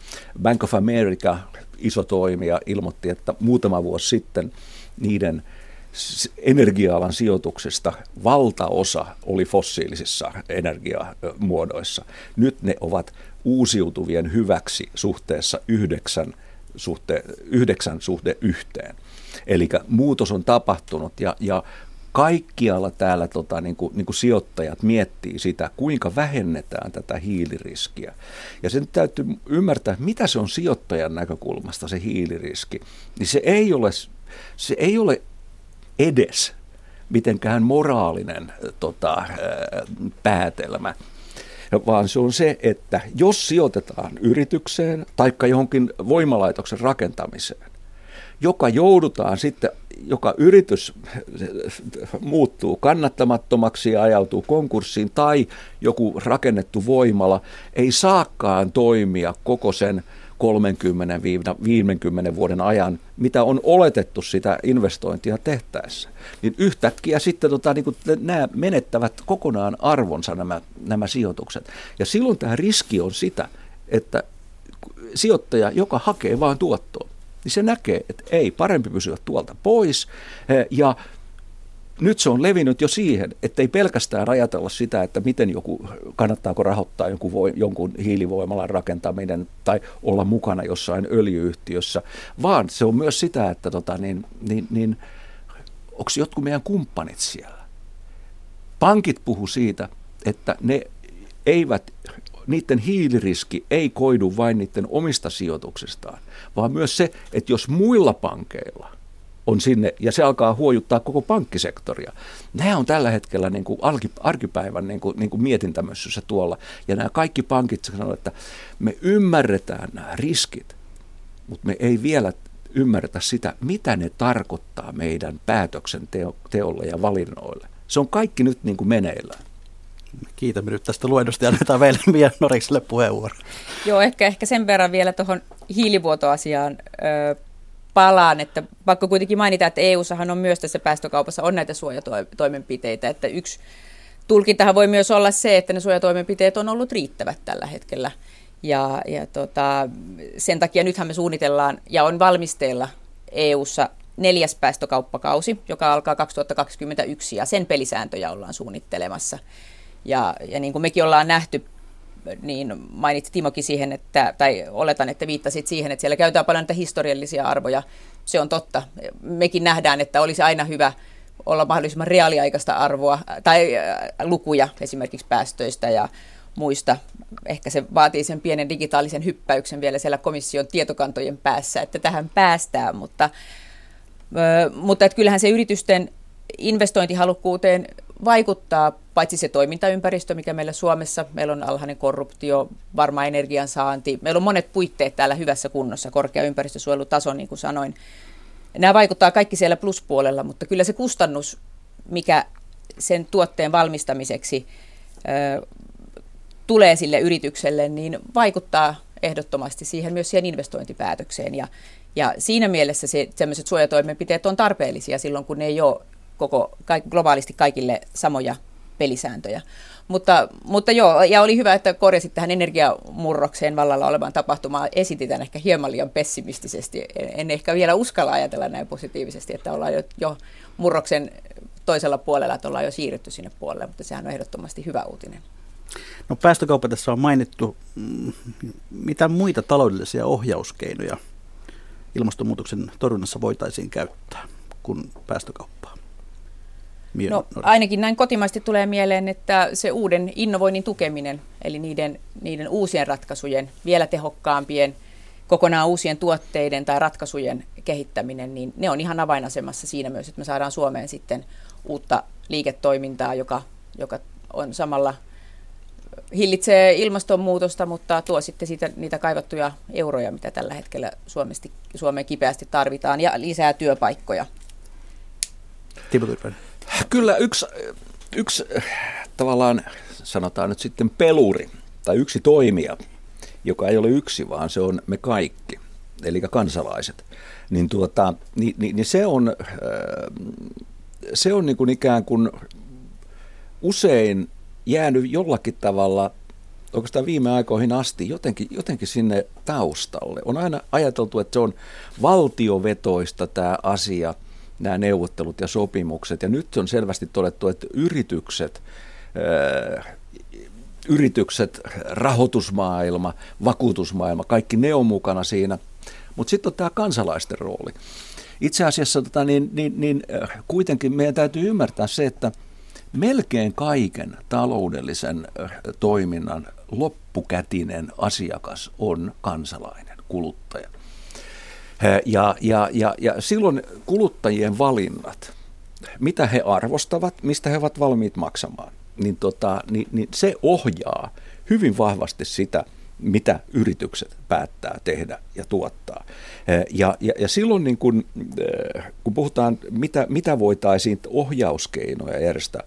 Bank of America, iso toimija, ilmoitti, että muutama vuosi sitten niiden energia-alan sijoituksesta valtaosa oli fossiilisissa energiamuodoissa. Nyt ne ovat uusiutuvien hyväksi suhteessa yhdeksän suhte, yhdeksän suhde yhteen. Eli muutos on tapahtunut ja, ja kaikkialla täällä tota, niin kuin, niin kuin sijoittajat miettii sitä, kuinka vähennetään tätä hiiliriskiä. Ja sen täytyy ymmärtää, mitä se on sijoittajan näkökulmasta se hiiliriski. Niin se ei ole, se ei ole edes mitenkään moraalinen tota, päätelmä, vaan se on se, että jos sijoitetaan yritykseen tai johonkin voimalaitoksen rakentamiseen, joka joudutaan sitten, joka yritys muuttuu kannattamattomaksi ja ajautuu konkurssiin, tai joku rakennettu voimala ei saakaan toimia koko sen 30-50 vuoden ajan, mitä on oletettu sitä investointia tehtäessä, niin yhtäkkiä sitten tota, niin kuin nämä menettävät kokonaan arvonsa nämä, nämä sijoitukset. Ja silloin tämä riski on sitä, että sijoittaja, joka hakee vain tuottoa, niin se näkee, että ei, parempi pysyä tuolta pois ja nyt se on levinnyt jo siihen, että ei pelkästään ajatella sitä, että miten joku, kannattaako rahoittaa jonkun, voi, jonkun hiilivoimalan rakentaminen tai olla mukana jossain öljyyhtiössä, vaan se on myös sitä, että tota, niin, niin, niin, onko jotkut meidän kumppanit siellä. Pankit puhu siitä, että ne eivät, niiden hiiliriski ei koidu vain niiden omista sijoituksistaan, vaan myös se, että jos muilla pankeilla – on sinne, ja se alkaa huojuttaa koko pankkisektoria. Nämä on tällä hetkellä niin kuin arkipäivän niin kuin, niin kuin mietintämössyssä tuolla, ja nämä kaikki pankit sanovat, että me ymmärretään nämä riskit, mutta me ei vielä ymmärretä sitä, mitä ne tarkoittaa meidän päätöksenteolle ja valinnoille. Se on kaikki nyt niin kuin meneillään. Kiitämme nyt tästä luennosta ja annetaan vielä Norikselle puheenvuoro. Joo, ehkä, ehkä sen verran vielä tuohon hiilivuotoasiaan. Ö, palaan, että pakko kuitenkin mainita, että EU-sahan on myös tässä päästökaupassa on näitä suojatoimenpiteitä, että yksi tulkintahan voi myös olla se, että ne suojatoimenpiteet on ollut riittävät tällä hetkellä. Ja, ja tota, sen takia nythän me suunnitellaan ja on valmisteilla EU-ssa neljäs päästökauppakausi, joka alkaa 2021 ja sen pelisääntöjä ollaan suunnittelemassa. Ja, ja niin kuin mekin ollaan nähty niin mainitsi Timokin siihen, että, tai oletan, että viittasit siihen, että siellä käytetään paljon näitä historiallisia arvoja. Se on totta. Mekin nähdään, että olisi aina hyvä olla mahdollisimman reaaliaikaista arvoa tai äh, lukuja esimerkiksi päästöistä ja muista. Ehkä se vaatii sen pienen digitaalisen hyppäyksen vielä siellä komission tietokantojen päässä, että tähän päästään, mutta, mutta että kyllähän se yritysten investointihalukkuuteen vaikuttaa paitsi se toimintaympäristö, mikä meillä Suomessa, meillä on alhainen korruptio, varma energiansaanti, meillä on monet puitteet täällä hyvässä kunnossa, korkea ympäristösuojelutaso, niin kuin sanoin. Nämä vaikuttaa kaikki siellä pluspuolella, mutta kyllä se kustannus, mikä sen tuotteen valmistamiseksi ö, tulee sille yritykselle, niin vaikuttaa ehdottomasti siihen myös siihen investointipäätökseen. Ja, ja siinä mielessä se, sellaiset suojatoimenpiteet on tarpeellisia silloin, kun ne ei ole koko, globaalisti kaikille samoja pelisääntöjä. Mutta, mutta joo, ja oli hyvä, että korjasit tähän energiamurrokseen vallalla olevaan tapahtumaan. Esititän ehkä hieman liian pessimistisesti. En, en ehkä vielä uskalla ajatella näin positiivisesti, että ollaan jo, jo murroksen toisella puolella, että ollaan jo siirrytty sinne puolelle, mutta sehän on ehdottomasti hyvä uutinen. No päästökauppa tässä on mainittu. Mm, mitä muita taloudellisia ohjauskeinoja ilmastonmuutoksen torjunnassa voitaisiin käyttää kuin päästökauppaa? No, ainakin näin kotimaisesti tulee mieleen, että se uuden innovoinnin tukeminen, eli niiden, niiden uusien ratkaisujen, vielä tehokkaampien, kokonaan uusien tuotteiden tai ratkaisujen kehittäminen, niin ne on ihan avainasemassa siinä myös, että me saadaan Suomeen sitten uutta liiketoimintaa, joka, joka on samalla hillitsee ilmastonmuutosta, mutta tuo sitten siitä, niitä kaivattuja euroja, mitä tällä hetkellä Suomesti, Suomeen kipeästi tarvitaan, ja lisää työpaikkoja. Timo Kyllä yksi, yksi tavallaan sanotaan nyt sitten peluri tai yksi toimija, joka ei ole yksi, vaan se on me kaikki, eli kansalaiset, niin, tuota, niin, niin, niin se on, se on niin kuin ikään kuin usein jäänyt jollakin tavalla oikeastaan viime aikoihin asti jotenkin, jotenkin sinne taustalle. On aina ajateltu, että se on valtiovetoista tämä asia, nämä neuvottelut ja sopimukset. Ja nyt on selvästi todettu, että yritykset, äh, yritykset rahoitusmaailma, vakuutusmaailma, kaikki ne on mukana siinä. Mutta sitten on tämä kansalaisten rooli. Itse asiassa tota, niin, niin, niin, äh, kuitenkin meidän täytyy ymmärtää se, että – melkein kaiken taloudellisen toiminnan loppukätinen asiakas on kansalainen, kuluttaja. Ja, ja, ja, ja silloin kuluttajien valinnat, mitä he arvostavat, mistä he ovat valmiit maksamaan, niin, tota, niin, niin se ohjaa hyvin vahvasti sitä, mitä yritykset päättää tehdä ja tuottaa. Ja, ja, ja silloin niin kun, kun puhutaan, mitä, mitä voitaisiin ohjauskeinoja järjestää,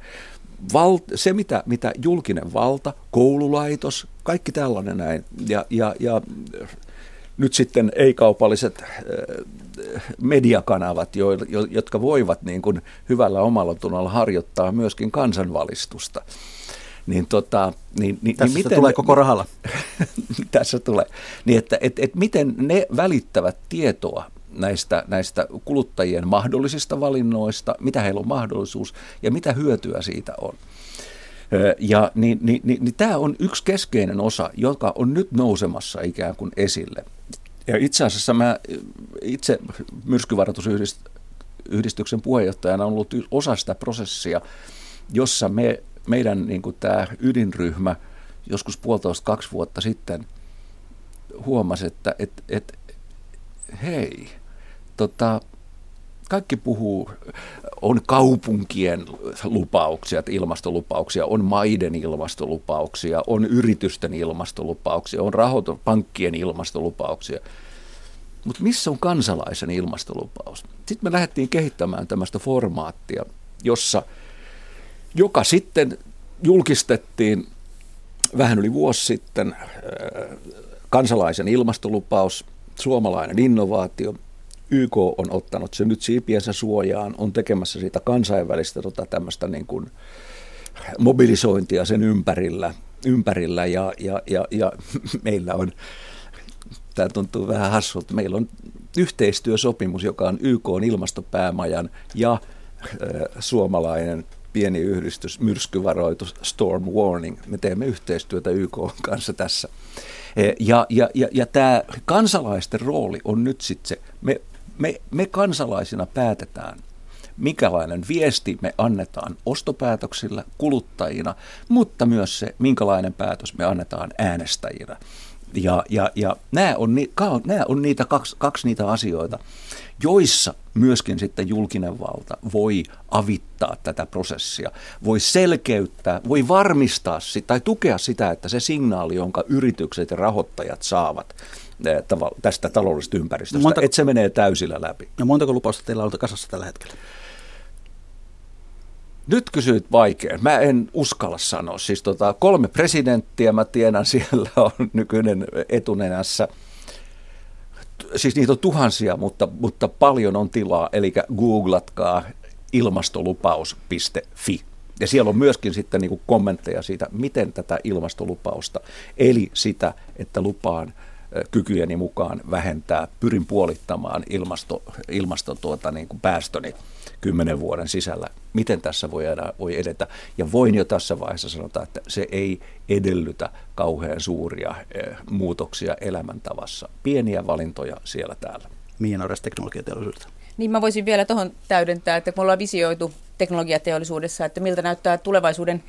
val, se mitä, mitä julkinen valta, koululaitos, kaikki tällainen näin, ja, ja, ja nyt sitten ei-kaupalliset mediakanavat, jotka voivat niin kuin hyvällä omalla tunnolla harjoittaa myöskin kansanvalistusta niin, tota, niin, niin, tässä niin miten, tulee koko rahalla. tässä tulee. Niin että et, et miten ne välittävät tietoa näistä, näistä kuluttajien mahdollisista valinnoista, mitä heillä on mahdollisuus ja mitä hyötyä siitä on. Ja niin, niin, niin, niin tämä on yksi keskeinen osa, joka on nyt nousemassa ikään kuin esille. Ja itse asiassa mä itse myrskyvaroitusyhdistyksen puheenjohtajana on ollut osa sitä prosessia, jossa me meidän niin tämä ydinryhmä joskus puolitoista kaksi vuotta sitten huomasi, että et, et, hei, tota, kaikki puhuu, on kaupunkien lupauksia, ilmastolupauksia, on maiden ilmastolupauksia, on yritysten ilmastolupauksia, on rahoituspankkien ilmastolupauksia. Mutta missä on kansalaisen ilmastolupaus? Sitten me lähdettiin kehittämään tämmöistä formaattia, jossa – joka sitten julkistettiin vähän yli vuosi sitten kansalaisen ilmastolupaus, suomalainen innovaatio. YK on ottanut se nyt siipiensä suojaan, on tekemässä siitä kansainvälistä tota, tämmöistä niin kuin mobilisointia sen ympärillä, ympärillä ja, ja, ja, ja meillä on, tämä tuntuu vähän hassulta, meillä on yhteistyösopimus, joka on YK on ilmastopäämajan ja suomalainen pieni yhdistys, myrskyvaroitus, storm warning. Me teemme yhteistyötä YK kanssa tässä. E, ja, ja, ja, ja tämä kansalaisten rooli on nyt sitten se, me, me, me kansalaisina päätetään, minkälainen viesti me annetaan ostopäätöksillä kuluttajina, mutta myös se, minkälainen päätös me annetaan äänestäjinä. Ja, ja, ja nämä, on, nämä on niitä kaksi, kaksi niitä asioita, joissa myöskin sitten julkinen valta voi avittaa tätä prosessia, voi selkeyttää, voi varmistaa sitä, tai tukea sitä, että se signaali, jonka yritykset ja rahoittajat saavat tästä taloudellisesta ympäristöstä, montako, että se menee täysillä läpi. Ja montako lupausta teillä on kasassa tällä hetkellä? Nyt kysyit vaikein. Mä en uskalla sanoa. Siis tota, kolme presidenttiä mä tiedän, siellä on nykyinen etunenässä – siis niitä on tuhansia, mutta, mutta paljon on tilaa, eli googlatkaa ilmastolupaus.fi. Ja siellä on myöskin sitten niin kommentteja siitä, miten tätä ilmastolupausta, eli sitä, että lupaan kykyjeni mukaan vähentää, pyrin puolittamaan ilmasto, ilmasto tuota, niin kuin päästöni kymmenen vuoden sisällä. Miten tässä voi, edä, voi edetä? Ja voin jo tässä vaiheessa sanota, että se ei edellytä kauhean suuria eh, muutoksia elämäntavassa. Pieniä valintoja siellä täällä. Mia Norres teknologiateollisuudesta. Niin mä voisin vielä tuohon täydentää, että me ollaan visioitu teknologiateollisuudessa, että miltä näyttää tulevaisuuden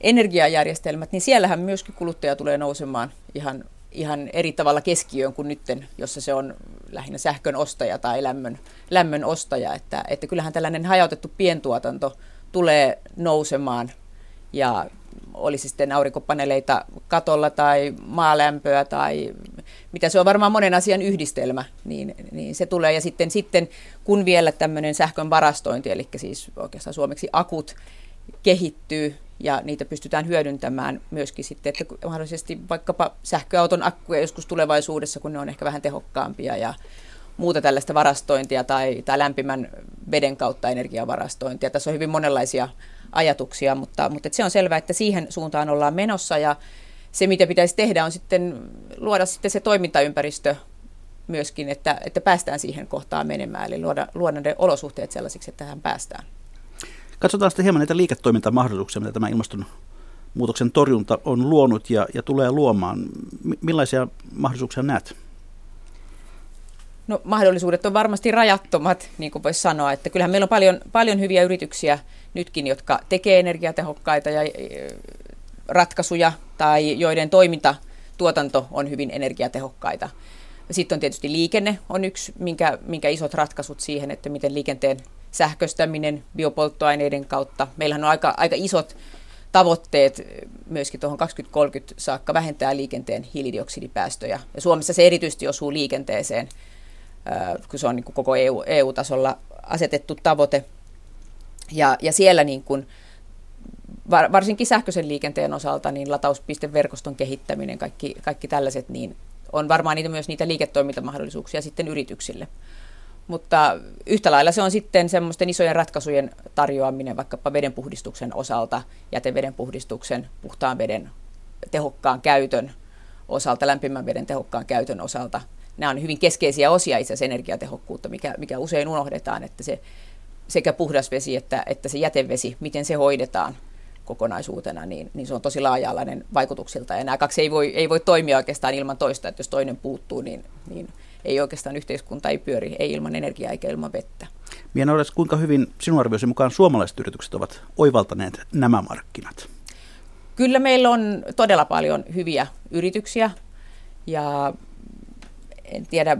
energiajärjestelmät, niin siellähän myöskin kuluttaja tulee nousemaan ihan, ihan eri tavalla keskiöön kuin nytten, jossa se on lähinnä sähkön ostaja tai lämmön, lämmön ostaja. Että, että kyllähän tällainen hajautettu pientuotanto tulee nousemaan ja olisi sitten aurinkopaneeleita katolla tai maalämpöä tai mitä se on varmaan monen asian yhdistelmä, niin, niin se tulee. Ja sitten, sitten kun vielä tämmöinen sähkön varastointi, eli siis oikeastaan suomeksi akut, kehittyy ja niitä pystytään hyödyntämään myöskin sitten, että mahdollisesti vaikkapa sähköauton akkuja joskus tulevaisuudessa, kun ne on ehkä vähän tehokkaampia ja muuta tällaista varastointia tai, tai lämpimän veden kautta energiavarastointia. Tässä on hyvin monenlaisia ajatuksia, mutta, mutta se on selvää, että siihen suuntaan ollaan menossa ja se, mitä pitäisi tehdä, on sitten luoda sitten se toimintaympäristö myöskin, että, että päästään siihen kohtaan menemään, eli luoda, luoda ne olosuhteet sellaisiksi, että tähän päästään. Katsotaan sitten hieman näitä liiketoimintamahdollisuuksia, mitä tämä ilmastonmuutoksen torjunta on luonut ja, ja tulee luomaan. Millaisia mahdollisuuksia näet? No mahdollisuudet on varmasti rajattomat, niin kuin voisi sanoa, että kyllähän meillä on paljon, paljon hyviä yrityksiä nytkin, jotka tekee energiatehokkaita ja ratkaisuja tai joiden toiminta, tuotanto on hyvin energiatehokkaita. Sitten on tietysti liikenne on yksi, minkä, minkä isot ratkaisut siihen, että miten liikenteen sähköstäminen biopolttoaineiden kautta. Meillähän on aika, aika isot tavoitteet myöskin tuohon 2030 saakka vähentää liikenteen hiilidioksidipäästöjä. Ja Suomessa se erityisesti osuu liikenteeseen, kun se on niin kuin koko EU, EU-tasolla asetettu tavoite. Ja, ja siellä niin kuin, varsinkin sähköisen liikenteen osalta, niin latauspisteverkoston kehittäminen, kaikki, kaikki tällaiset, niin on varmaan niitä myös niitä liiketoimintamahdollisuuksia sitten yrityksille. Mutta yhtä lailla se on sitten semmoisten isojen ratkaisujen tarjoaminen vaikkapa vedenpuhdistuksen osalta, jätevedenpuhdistuksen, puhtaan veden tehokkaan käytön osalta, lämpimän veden tehokkaan käytön osalta. Nämä on hyvin keskeisiä osia itse asiassa energiatehokkuutta, mikä, mikä usein unohdetaan, että se sekä puhdas vesi että, että se jätevesi, miten se hoidetaan kokonaisuutena, niin, niin se on tosi laaja-alainen vaikutuksilta. Ja nämä kaksi ei voi, ei voi toimia oikeastaan ilman toista, että jos toinen puuttuu, niin, niin ei oikeastaan yhteiskunta ei pyöri, ei ilman energiaa eikä ilman vettä. Miena kuinka hyvin sinun arvioisi mukaan suomalaiset yritykset ovat oivaltaneet nämä markkinat? Kyllä meillä on todella paljon hyviä yrityksiä ja en tiedä,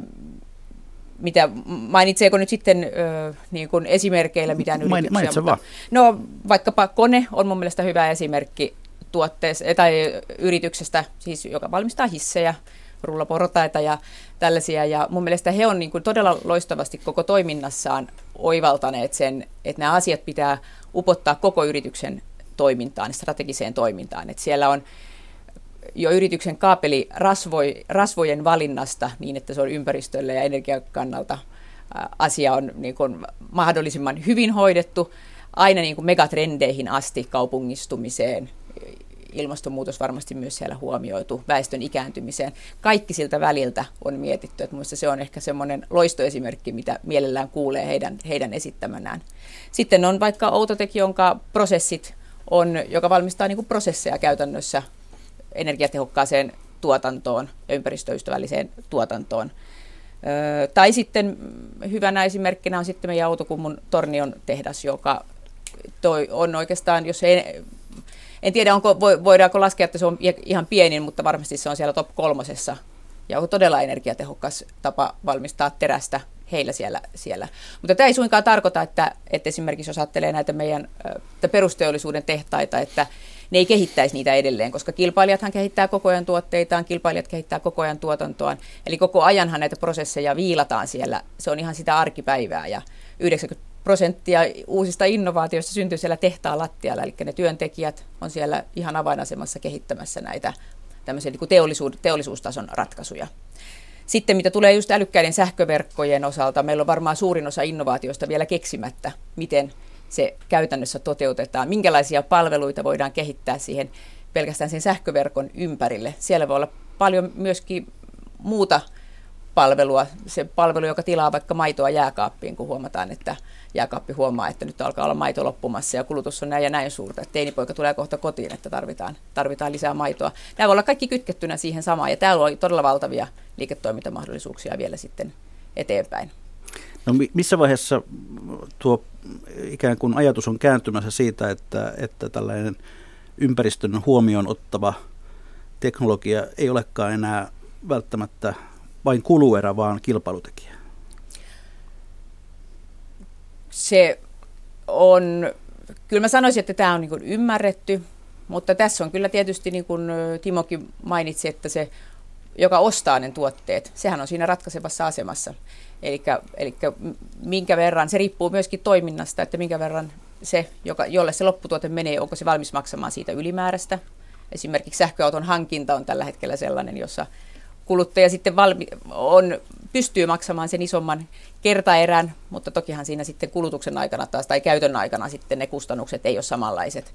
mitä, mainitseeko nyt sitten ö, niin kuin esimerkkeillä mitään yrityksiä? Mainitse vaan. No vaikkapa Kone on mun mielestä hyvä esimerkki tuotteesta, tai yrityksestä, siis, joka valmistaa hissejä, rullaporotaita ja tällaisia. Ja mun mielestä he on niin kuin todella loistavasti koko toiminnassaan oivaltaneet sen, että nämä asiat pitää upottaa koko yrityksen toimintaan, strategiseen toimintaan. Että siellä on jo yrityksen kaapeli rasvoi, rasvojen valinnasta niin, että se on ympäristölle ja energiakannalta asia on niin kuin mahdollisimman hyvin hoidettu, aina niin kuin megatrendeihin asti kaupungistumiseen, ilmastonmuutos varmasti myös siellä huomioitu, väestön ikääntymiseen. Kaikki siltä väliltä on mietitty, että minusta se on ehkä semmoinen loistoesimerkki, mitä mielellään kuulee heidän, heidän esittämänään. Sitten on vaikka Outotek, jonka prosessit on, joka valmistaa niin kuin prosesseja käytännössä energiatehokkaaseen tuotantoon ja ympäristöystävälliseen tuotantoon. Öö, tai sitten hyvänä esimerkkinä on sitten meidän Autokummun Tornion tehdas, joka toi on oikeastaan, jos ei, en tiedä onko, voidaanko laskea, että se on ihan pienin, mutta varmasti se on siellä top kolmosessa ja on todella energiatehokas tapa valmistaa terästä heillä siellä. siellä. Mutta tämä ei suinkaan tarkoita, että, että esimerkiksi jos ajattelee näitä meidän että perusteollisuuden tehtaita, että ne ei kehittäisi niitä edelleen, koska kilpailijathan kehittää koko ajan tuotteitaan, kilpailijat kehittää koko ajan tuotantoaan. Eli koko ajanhan näitä prosesseja viilataan siellä. Se on ihan sitä arkipäivää ja 90 prosenttia uusista innovaatioista syntyy siellä tehtaan lattialla, eli ne työntekijät on siellä ihan avainasemassa kehittämässä näitä tämmöisiä niin teollisuus, teollisuustason ratkaisuja. Sitten mitä tulee just älykkäiden sähköverkkojen osalta, meillä on varmaan suurin osa innovaatioista vielä keksimättä, miten se käytännössä toteutetaan, minkälaisia palveluita voidaan kehittää siihen pelkästään sen sähköverkon ympärille. Siellä voi olla paljon myöskin muuta palvelua, se palvelu, joka tilaa vaikka maitoa jääkaappiin, kun huomataan, että jääkaappi huomaa, että nyt alkaa olla maito loppumassa ja kulutus on näin ja näin suurta, että teinipoika tulee kohta kotiin, että tarvitaan, tarvitaan lisää maitoa. Nämä voi olla kaikki kytkettynä siihen samaan ja täällä on todella valtavia liiketoimintamahdollisuuksia vielä sitten eteenpäin. No missä vaiheessa tuo ikään kuin ajatus on kääntymässä siitä, että, että tällainen ympäristön huomioon ottava teknologia ei olekaan enää välttämättä vain kuluerä, vaan kilpailutekijä? Se on, kyllä mä sanoisin, että tämä on niin ymmärretty, mutta tässä on kyllä tietysti, niin kuin Timokin mainitsi, että se, joka ostaa ne tuotteet, sehän on siinä ratkaisevassa asemassa. Eli minkä verran, se riippuu myöskin toiminnasta, että minkä verran se, joka, jolle se lopputuote menee, onko se valmis maksamaan siitä ylimääräistä. Esimerkiksi sähköauton hankinta on tällä hetkellä sellainen, jossa kuluttaja sitten valmi, on, pystyy maksamaan sen isomman kertaerän, mutta tokihan siinä sitten kulutuksen aikana taas tai käytön aikana sitten ne kustannukset ei ole samanlaiset.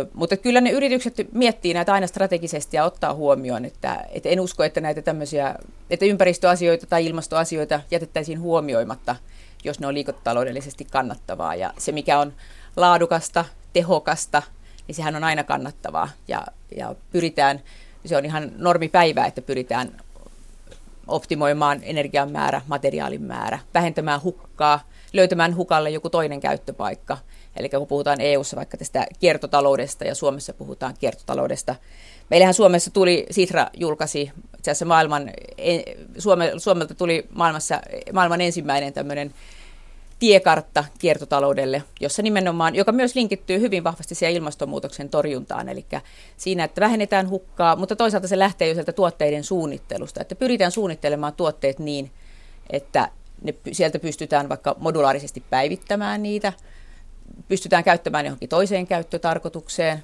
Ö, mutta kyllä ne yritykset miettii näitä aina strategisesti ja ottaa huomioon, että, että en usko, että näitä tämmöisiä, että ympäristöasioita tai ilmastoasioita jätettäisiin huomioimatta, jos ne on liikotaloudellisesti kannattavaa. Ja se, mikä on laadukasta, tehokasta, niin sehän on aina kannattavaa ja, ja pyritään, se on ihan normipäivää, että pyritään optimoimaan energian määrä, materiaalin määrä, vähentämään hukkaa, löytämään hukalle joku toinen käyttöpaikka. Eli kun puhutaan EU-ssa vaikka tästä kiertotaloudesta ja Suomessa puhutaan kiertotaloudesta. Meillähän Suomessa tuli, Sitra julkaisi itse asiassa maailman, Suome, Suomelta tuli maailmassa, maailman ensimmäinen tämmöinen tiekartta kiertotaloudelle, jossa nimenomaan, joka myös linkittyy hyvin vahvasti siihen ilmastonmuutoksen torjuntaan, eli siinä, että vähennetään hukkaa, mutta toisaalta se lähtee jo sieltä tuotteiden suunnittelusta, että pyritään suunnittelemaan tuotteet niin, että ne, sieltä pystytään vaikka modulaarisesti päivittämään niitä, pystytään käyttämään johonkin toiseen käyttötarkoitukseen,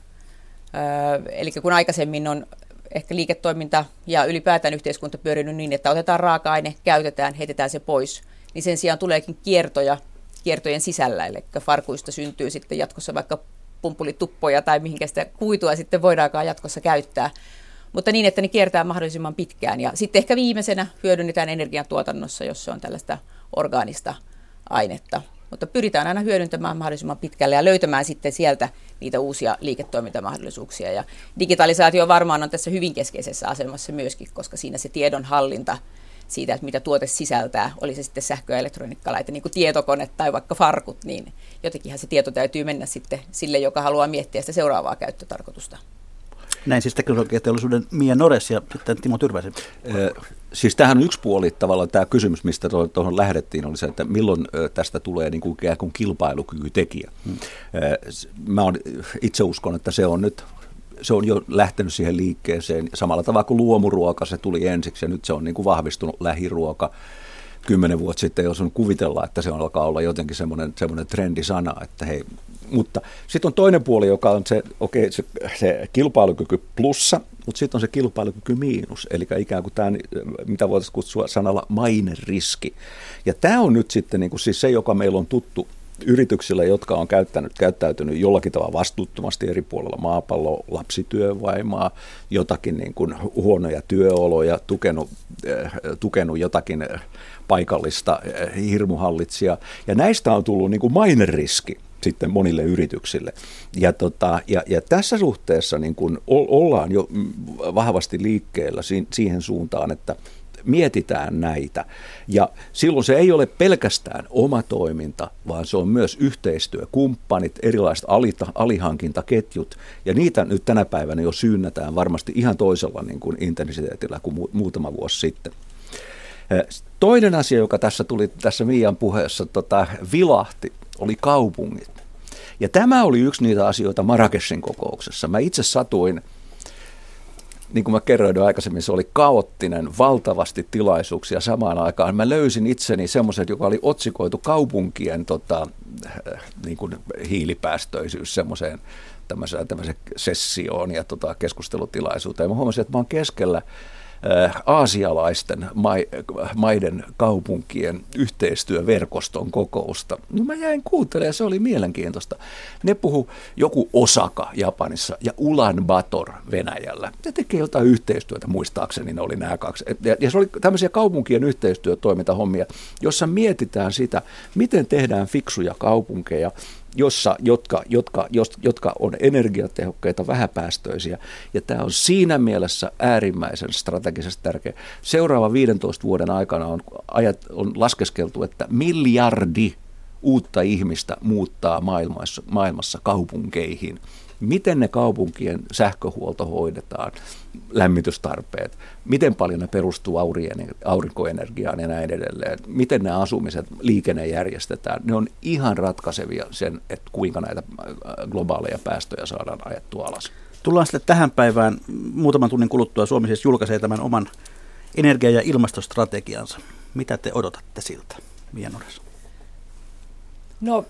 öö, eli kun aikaisemmin on ehkä liiketoiminta ja ylipäätään yhteiskunta pyörinyt niin, että otetaan raaka-aine, käytetään, heitetään se pois, niin sen sijaan tuleekin kiertoja kiertojen sisällä, eli farkuista syntyy sitten jatkossa vaikka pumpulituppoja tai mihinkä sitä kuitua sitten voidaankaan jatkossa käyttää, mutta niin, että ne kiertää mahdollisimman pitkään. Ja sitten ehkä viimeisenä hyödynnetään energiantuotannossa, jos se on tällaista orgaanista ainetta. Mutta pyritään aina hyödyntämään mahdollisimman pitkälle ja löytämään sitten sieltä niitä uusia liiketoimintamahdollisuuksia. Ja digitalisaatio varmaan on tässä hyvin keskeisessä asemassa myöskin, koska siinä se tiedon hallinta siitä, että mitä tuote sisältää, oli se sitten sähkö- ja elektroniikkalaite, niin kuin tietokone tai vaikka farkut, niin jotenkinhan se tieto täytyy mennä sitten sille, joka haluaa miettiä sitä seuraavaa käyttötarkoitusta. Näin siis teknologiateollisuuden Mia Nores ja sitten Timo Tyrväisen. siis tähän on yksi puoli tavallaan tämä kysymys, mistä tuohon lähdettiin, oli se, että milloin tästä tulee niin kuin kuin kilpailukykytekijä. Hmm. Mä on, itse uskon, että se on nyt se on jo lähtenyt siihen liikkeeseen. Samalla tavalla kuin luomuruoka, se tuli ensiksi ja nyt se on niin kuin vahvistunut lähiruoka. Kymmenen vuotta sitten, jos on kuvitella, että se alkaa olla jotenkin semmoinen, semmoinen trendisana, että hei, mutta sitten on toinen puoli, joka on se, okay, se, se kilpailukyky plussa, mutta sitten on se kilpailukyky miinus, eli ikään kuin tämä, mitä voitaisiin kutsua sanalla maineriski. Ja tämä on nyt sitten niin kuin siis se, joka meillä on tuttu yrityksillä, jotka on käyttänyt, käyttäytynyt jollakin tavalla vastuuttomasti eri puolilla maapalloa, lapsityövaimaa, jotakin niin kuin huonoja työoloja, tukenut, äh, tukenut jotakin paikallista äh, hirmuhallitsijaa. Ja näistä on tullut niin kuin maineriski sitten monille yrityksille. Ja, tota, ja, ja tässä suhteessa niin kun ollaan jo vahvasti liikkeellä siihen suuntaan, että mietitään näitä. Ja silloin se ei ole pelkästään oma toiminta, vaan se on myös yhteistyökumppanit, erilaiset alita, alihankintaketjut. Ja niitä nyt tänä päivänä jo syynnätään varmasti ihan toisella niin kuin intensiteetillä kuin mu- muutama vuosi sitten. Toinen asia, joka tässä tuli tässä Miian puheessa, tota, vilahti, oli kaupungit. Ja tämä oli yksi niitä asioita Marrakeshin kokouksessa. Mä itse satuin, niin kuin mä kerroin jo aikaisemmin, se oli kaoottinen, valtavasti tilaisuuksia samaan aikaan. Mä löysin itseni semmoisen, joka oli otsikoitu kaupunkien tota, niin kuin hiilipäästöisyys semmoiseen tämmöiseen, tämmöiseen sessioon ja tota, keskustelutilaisuuteen. Ja mä huomasin, että mä oon keskellä aasialaisten maiden kaupunkien yhteistyöverkoston kokousta. No mä jäin kuuntelemaan, se oli mielenkiintoista. Ne puhu joku Osaka Japanissa ja Ulan Bator Venäjällä. Ne tekee jotain yhteistyötä, muistaakseni ne oli nämä kaksi. Ja se oli tämmöisiä kaupunkien yhteistyötoimintahommia, jossa mietitään sitä, miten tehdään fiksuja kaupunkeja, jossa, jotka, jotka, jotka on energiatehokkaita, vähäpäästöisiä. Ja tämä on siinä mielessä äärimmäisen strategisesti tärkeä. Seuraava 15 vuoden aikana on, ajat, on laskeskeltu, että miljardi uutta ihmistä muuttaa maailmassa, maailmassa kaupunkeihin. Miten ne kaupunkien sähköhuolto hoidetaan, lämmitystarpeet, miten paljon ne perustuu aurinkoenergiaan ja näin edelleen, miten ne asumiset, liikenne järjestetään, ne on ihan ratkaisevia sen, että kuinka näitä äh, globaaleja päästöjä saadaan ajettua alas. Tullaan sitten tähän päivään. Muutaman tunnin kuluttua Suomi siis julkaisee tämän oman energia- ja ilmastostrategiansa. Mitä te odotatte siltä, Mia No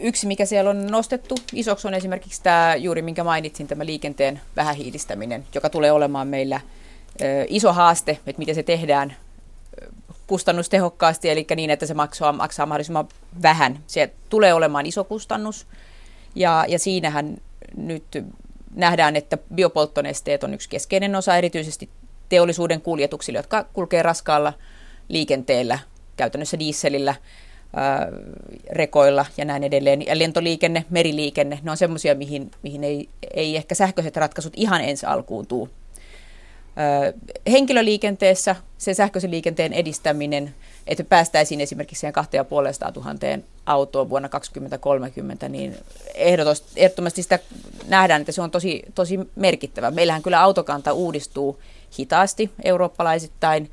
yksi, mikä siellä on nostettu isoksi, on esimerkiksi tämä juuri, minkä mainitsin, tämä liikenteen vähähiilistäminen, joka tulee olemaan meillä iso haaste, että miten se tehdään kustannustehokkaasti, eli niin, että se maksaa, maksaa mahdollisimman vähän. Se tulee olemaan iso kustannus, ja, ja siinähän nyt nähdään, että biopolttonesteet on yksi keskeinen osa, erityisesti teollisuuden kuljetuksille, jotka kulkee raskaalla liikenteellä, käytännössä dieselillä, rekoilla ja näin edelleen. Ja lentoliikenne, meriliikenne, ne on semmoisia, mihin, mihin ei, ei ehkä sähköiset ratkaisut ihan ensi alkuun tuu. Henkilöliikenteessä se sähköisen liikenteen edistäminen, että päästäisiin esimerkiksi siihen 2500 000 autoon vuonna 2030, niin ehdottomasti sitä nähdään, että se on tosi, tosi merkittävä. Meillähän kyllä autokanta uudistuu hitaasti eurooppalaisittain,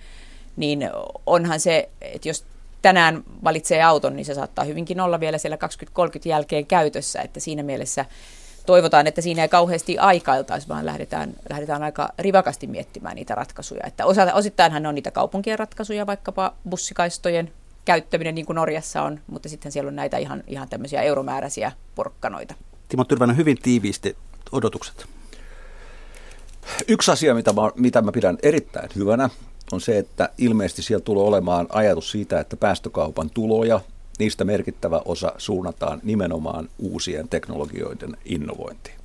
niin onhan se, että jos tänään valitsee auton, niin se saattaa hyvinkin olla vielä siellä 2030 jälkeen käytössä, että siinä mielessä toivotaan, että siinä ei kauheasti aikailtaisi, vaan lähdetään, lähdetään aika rivakasti miettimään niitä ratkaisuja. Että osa, osittainhan ne on niitä kaupunkien ratkaisuja, vaikkapa bussikaistojen käyttäminen, niin kuin Norjassa on, mutta sitten siellä on näitä ihan, ihan tämmöisiä euromääräisiä porkkanoita. Timo Tyrvänen, hyvin tiiviisti odotukset. Yksi asia, mitä mä, mitä mä pidän erittäin hyvänä, on se, että ilmeisesti siellä tulee olemaan ajatus siitä, että päästökaupan tuloja, niistä merkittävä osa suunnataan nimenomaan uusien teknologioiden innovointiin.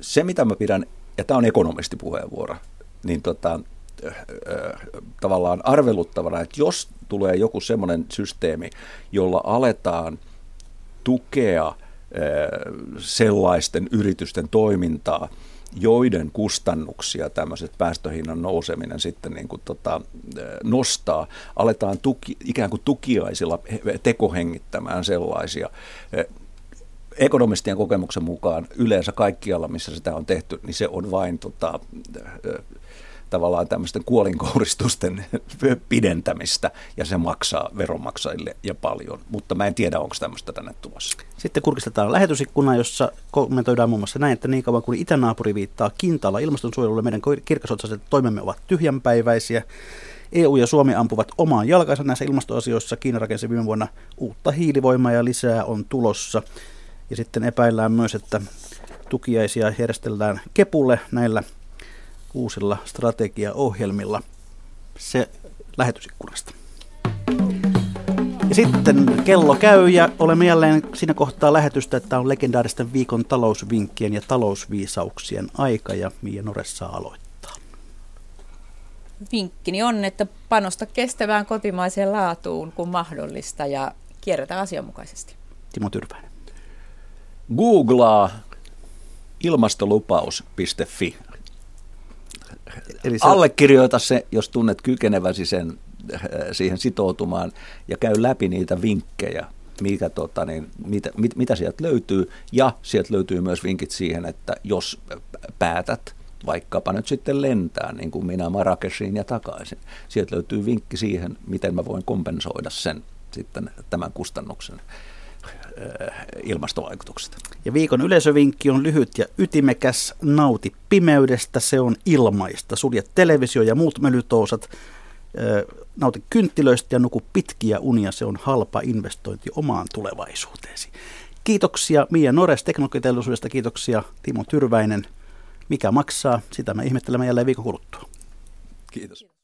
Se, mitä mä pidän, ja tämä on ekonomistipuheenvuoro, niin tota, äh, äh, tavallaan arveluttavana, että jos tulee joku semmoinen systeemi, jolla aletaan tukea äh, sellaisten yritysten toimintaa, joiden kustannuksia tämmöiset päästöhinnan nouseminen sitten niin kuin tota, nostaa, aletaan tuki, ikään kuin tukiaisilla tekohengittämään sellaisia. Ekonomistien kokemuksen mukaan yleensä kaikkialla, missä sitä on tehty, niin se on vain tota, tavallaan tämmöisten kuolinkouristusten pidentämistä ja se maksaa veronmaksajille ja paljon, mutta mä en tiedä, onko tämmöistä tänne tulossa. Sitten kurkistetaan lähetysikkuna, jossa kommentoidaan muun muassa näin, että niin kauan kuin itänaapuri viittaa kintaalla ilmastonsuojelulle, meidän kirkasotsaiset toimemme ovat tyhjänpäiväisiä. EU ja Suomi ampuvat omaan jalkansa näissä ilmastoasioissa. Kiina rakensi viime vuonna uutta hiilivoimaa ja lisää on tulossa. Ja sitten epäillään myös, että tukiaisia järjestellään kepulle näillä uusilla strategiaohjelmilla. Se lähetysikkunasta. Ja sitten kello käy ja olemme jälleen siinä kohtaa lähetystä, että on legendaaristen viikon talousvinkkien ja talousviisauksien aika ja Mia Nores saa aloittaa. Vinkkini on, että panosta kestävään kotimaiseen laatuun kun mahdollista ja kierrätä asianmukaisesti. Timo Tyrväinen. Googlaa ilmastolupaus.fi Eli se... Allekirjoita se, jos tunnet kykeneväsi sen, äh, siihen sitoutumaan ja käy läpi niitä vinkkejä, mikä, tota, niin, mitä, mit, mitä sieltä löytyy. Ja sieltä löytyy myös vinkit siihen, että jos päätät vaikkapa nyt sitten lentää, niin kuin minä Marrakeshiin ja takaisin. Sieltä löytyy vinkki siihen, miten mä voin kompensoida sen sitten tämän kustannuksen ilmastovaikutukset. Ja viikon yleisövinkki on lyhyt ja ytimekäs. Nauti pimeydestä, se on ilmaista. Sulje televisio ja muut mölytousat. Nauti kynttilöistä ja nuku pitkiä unia, se on halpa investointi omaan tulevaisuuteesi. Kiitoksia Mia Nores teknologiteollisuudesta, kiitoksia Timo Tyrväinen. Mikä maksaa, sitä me ihmettelemme jälleen viikon kuluttua. Kiitos.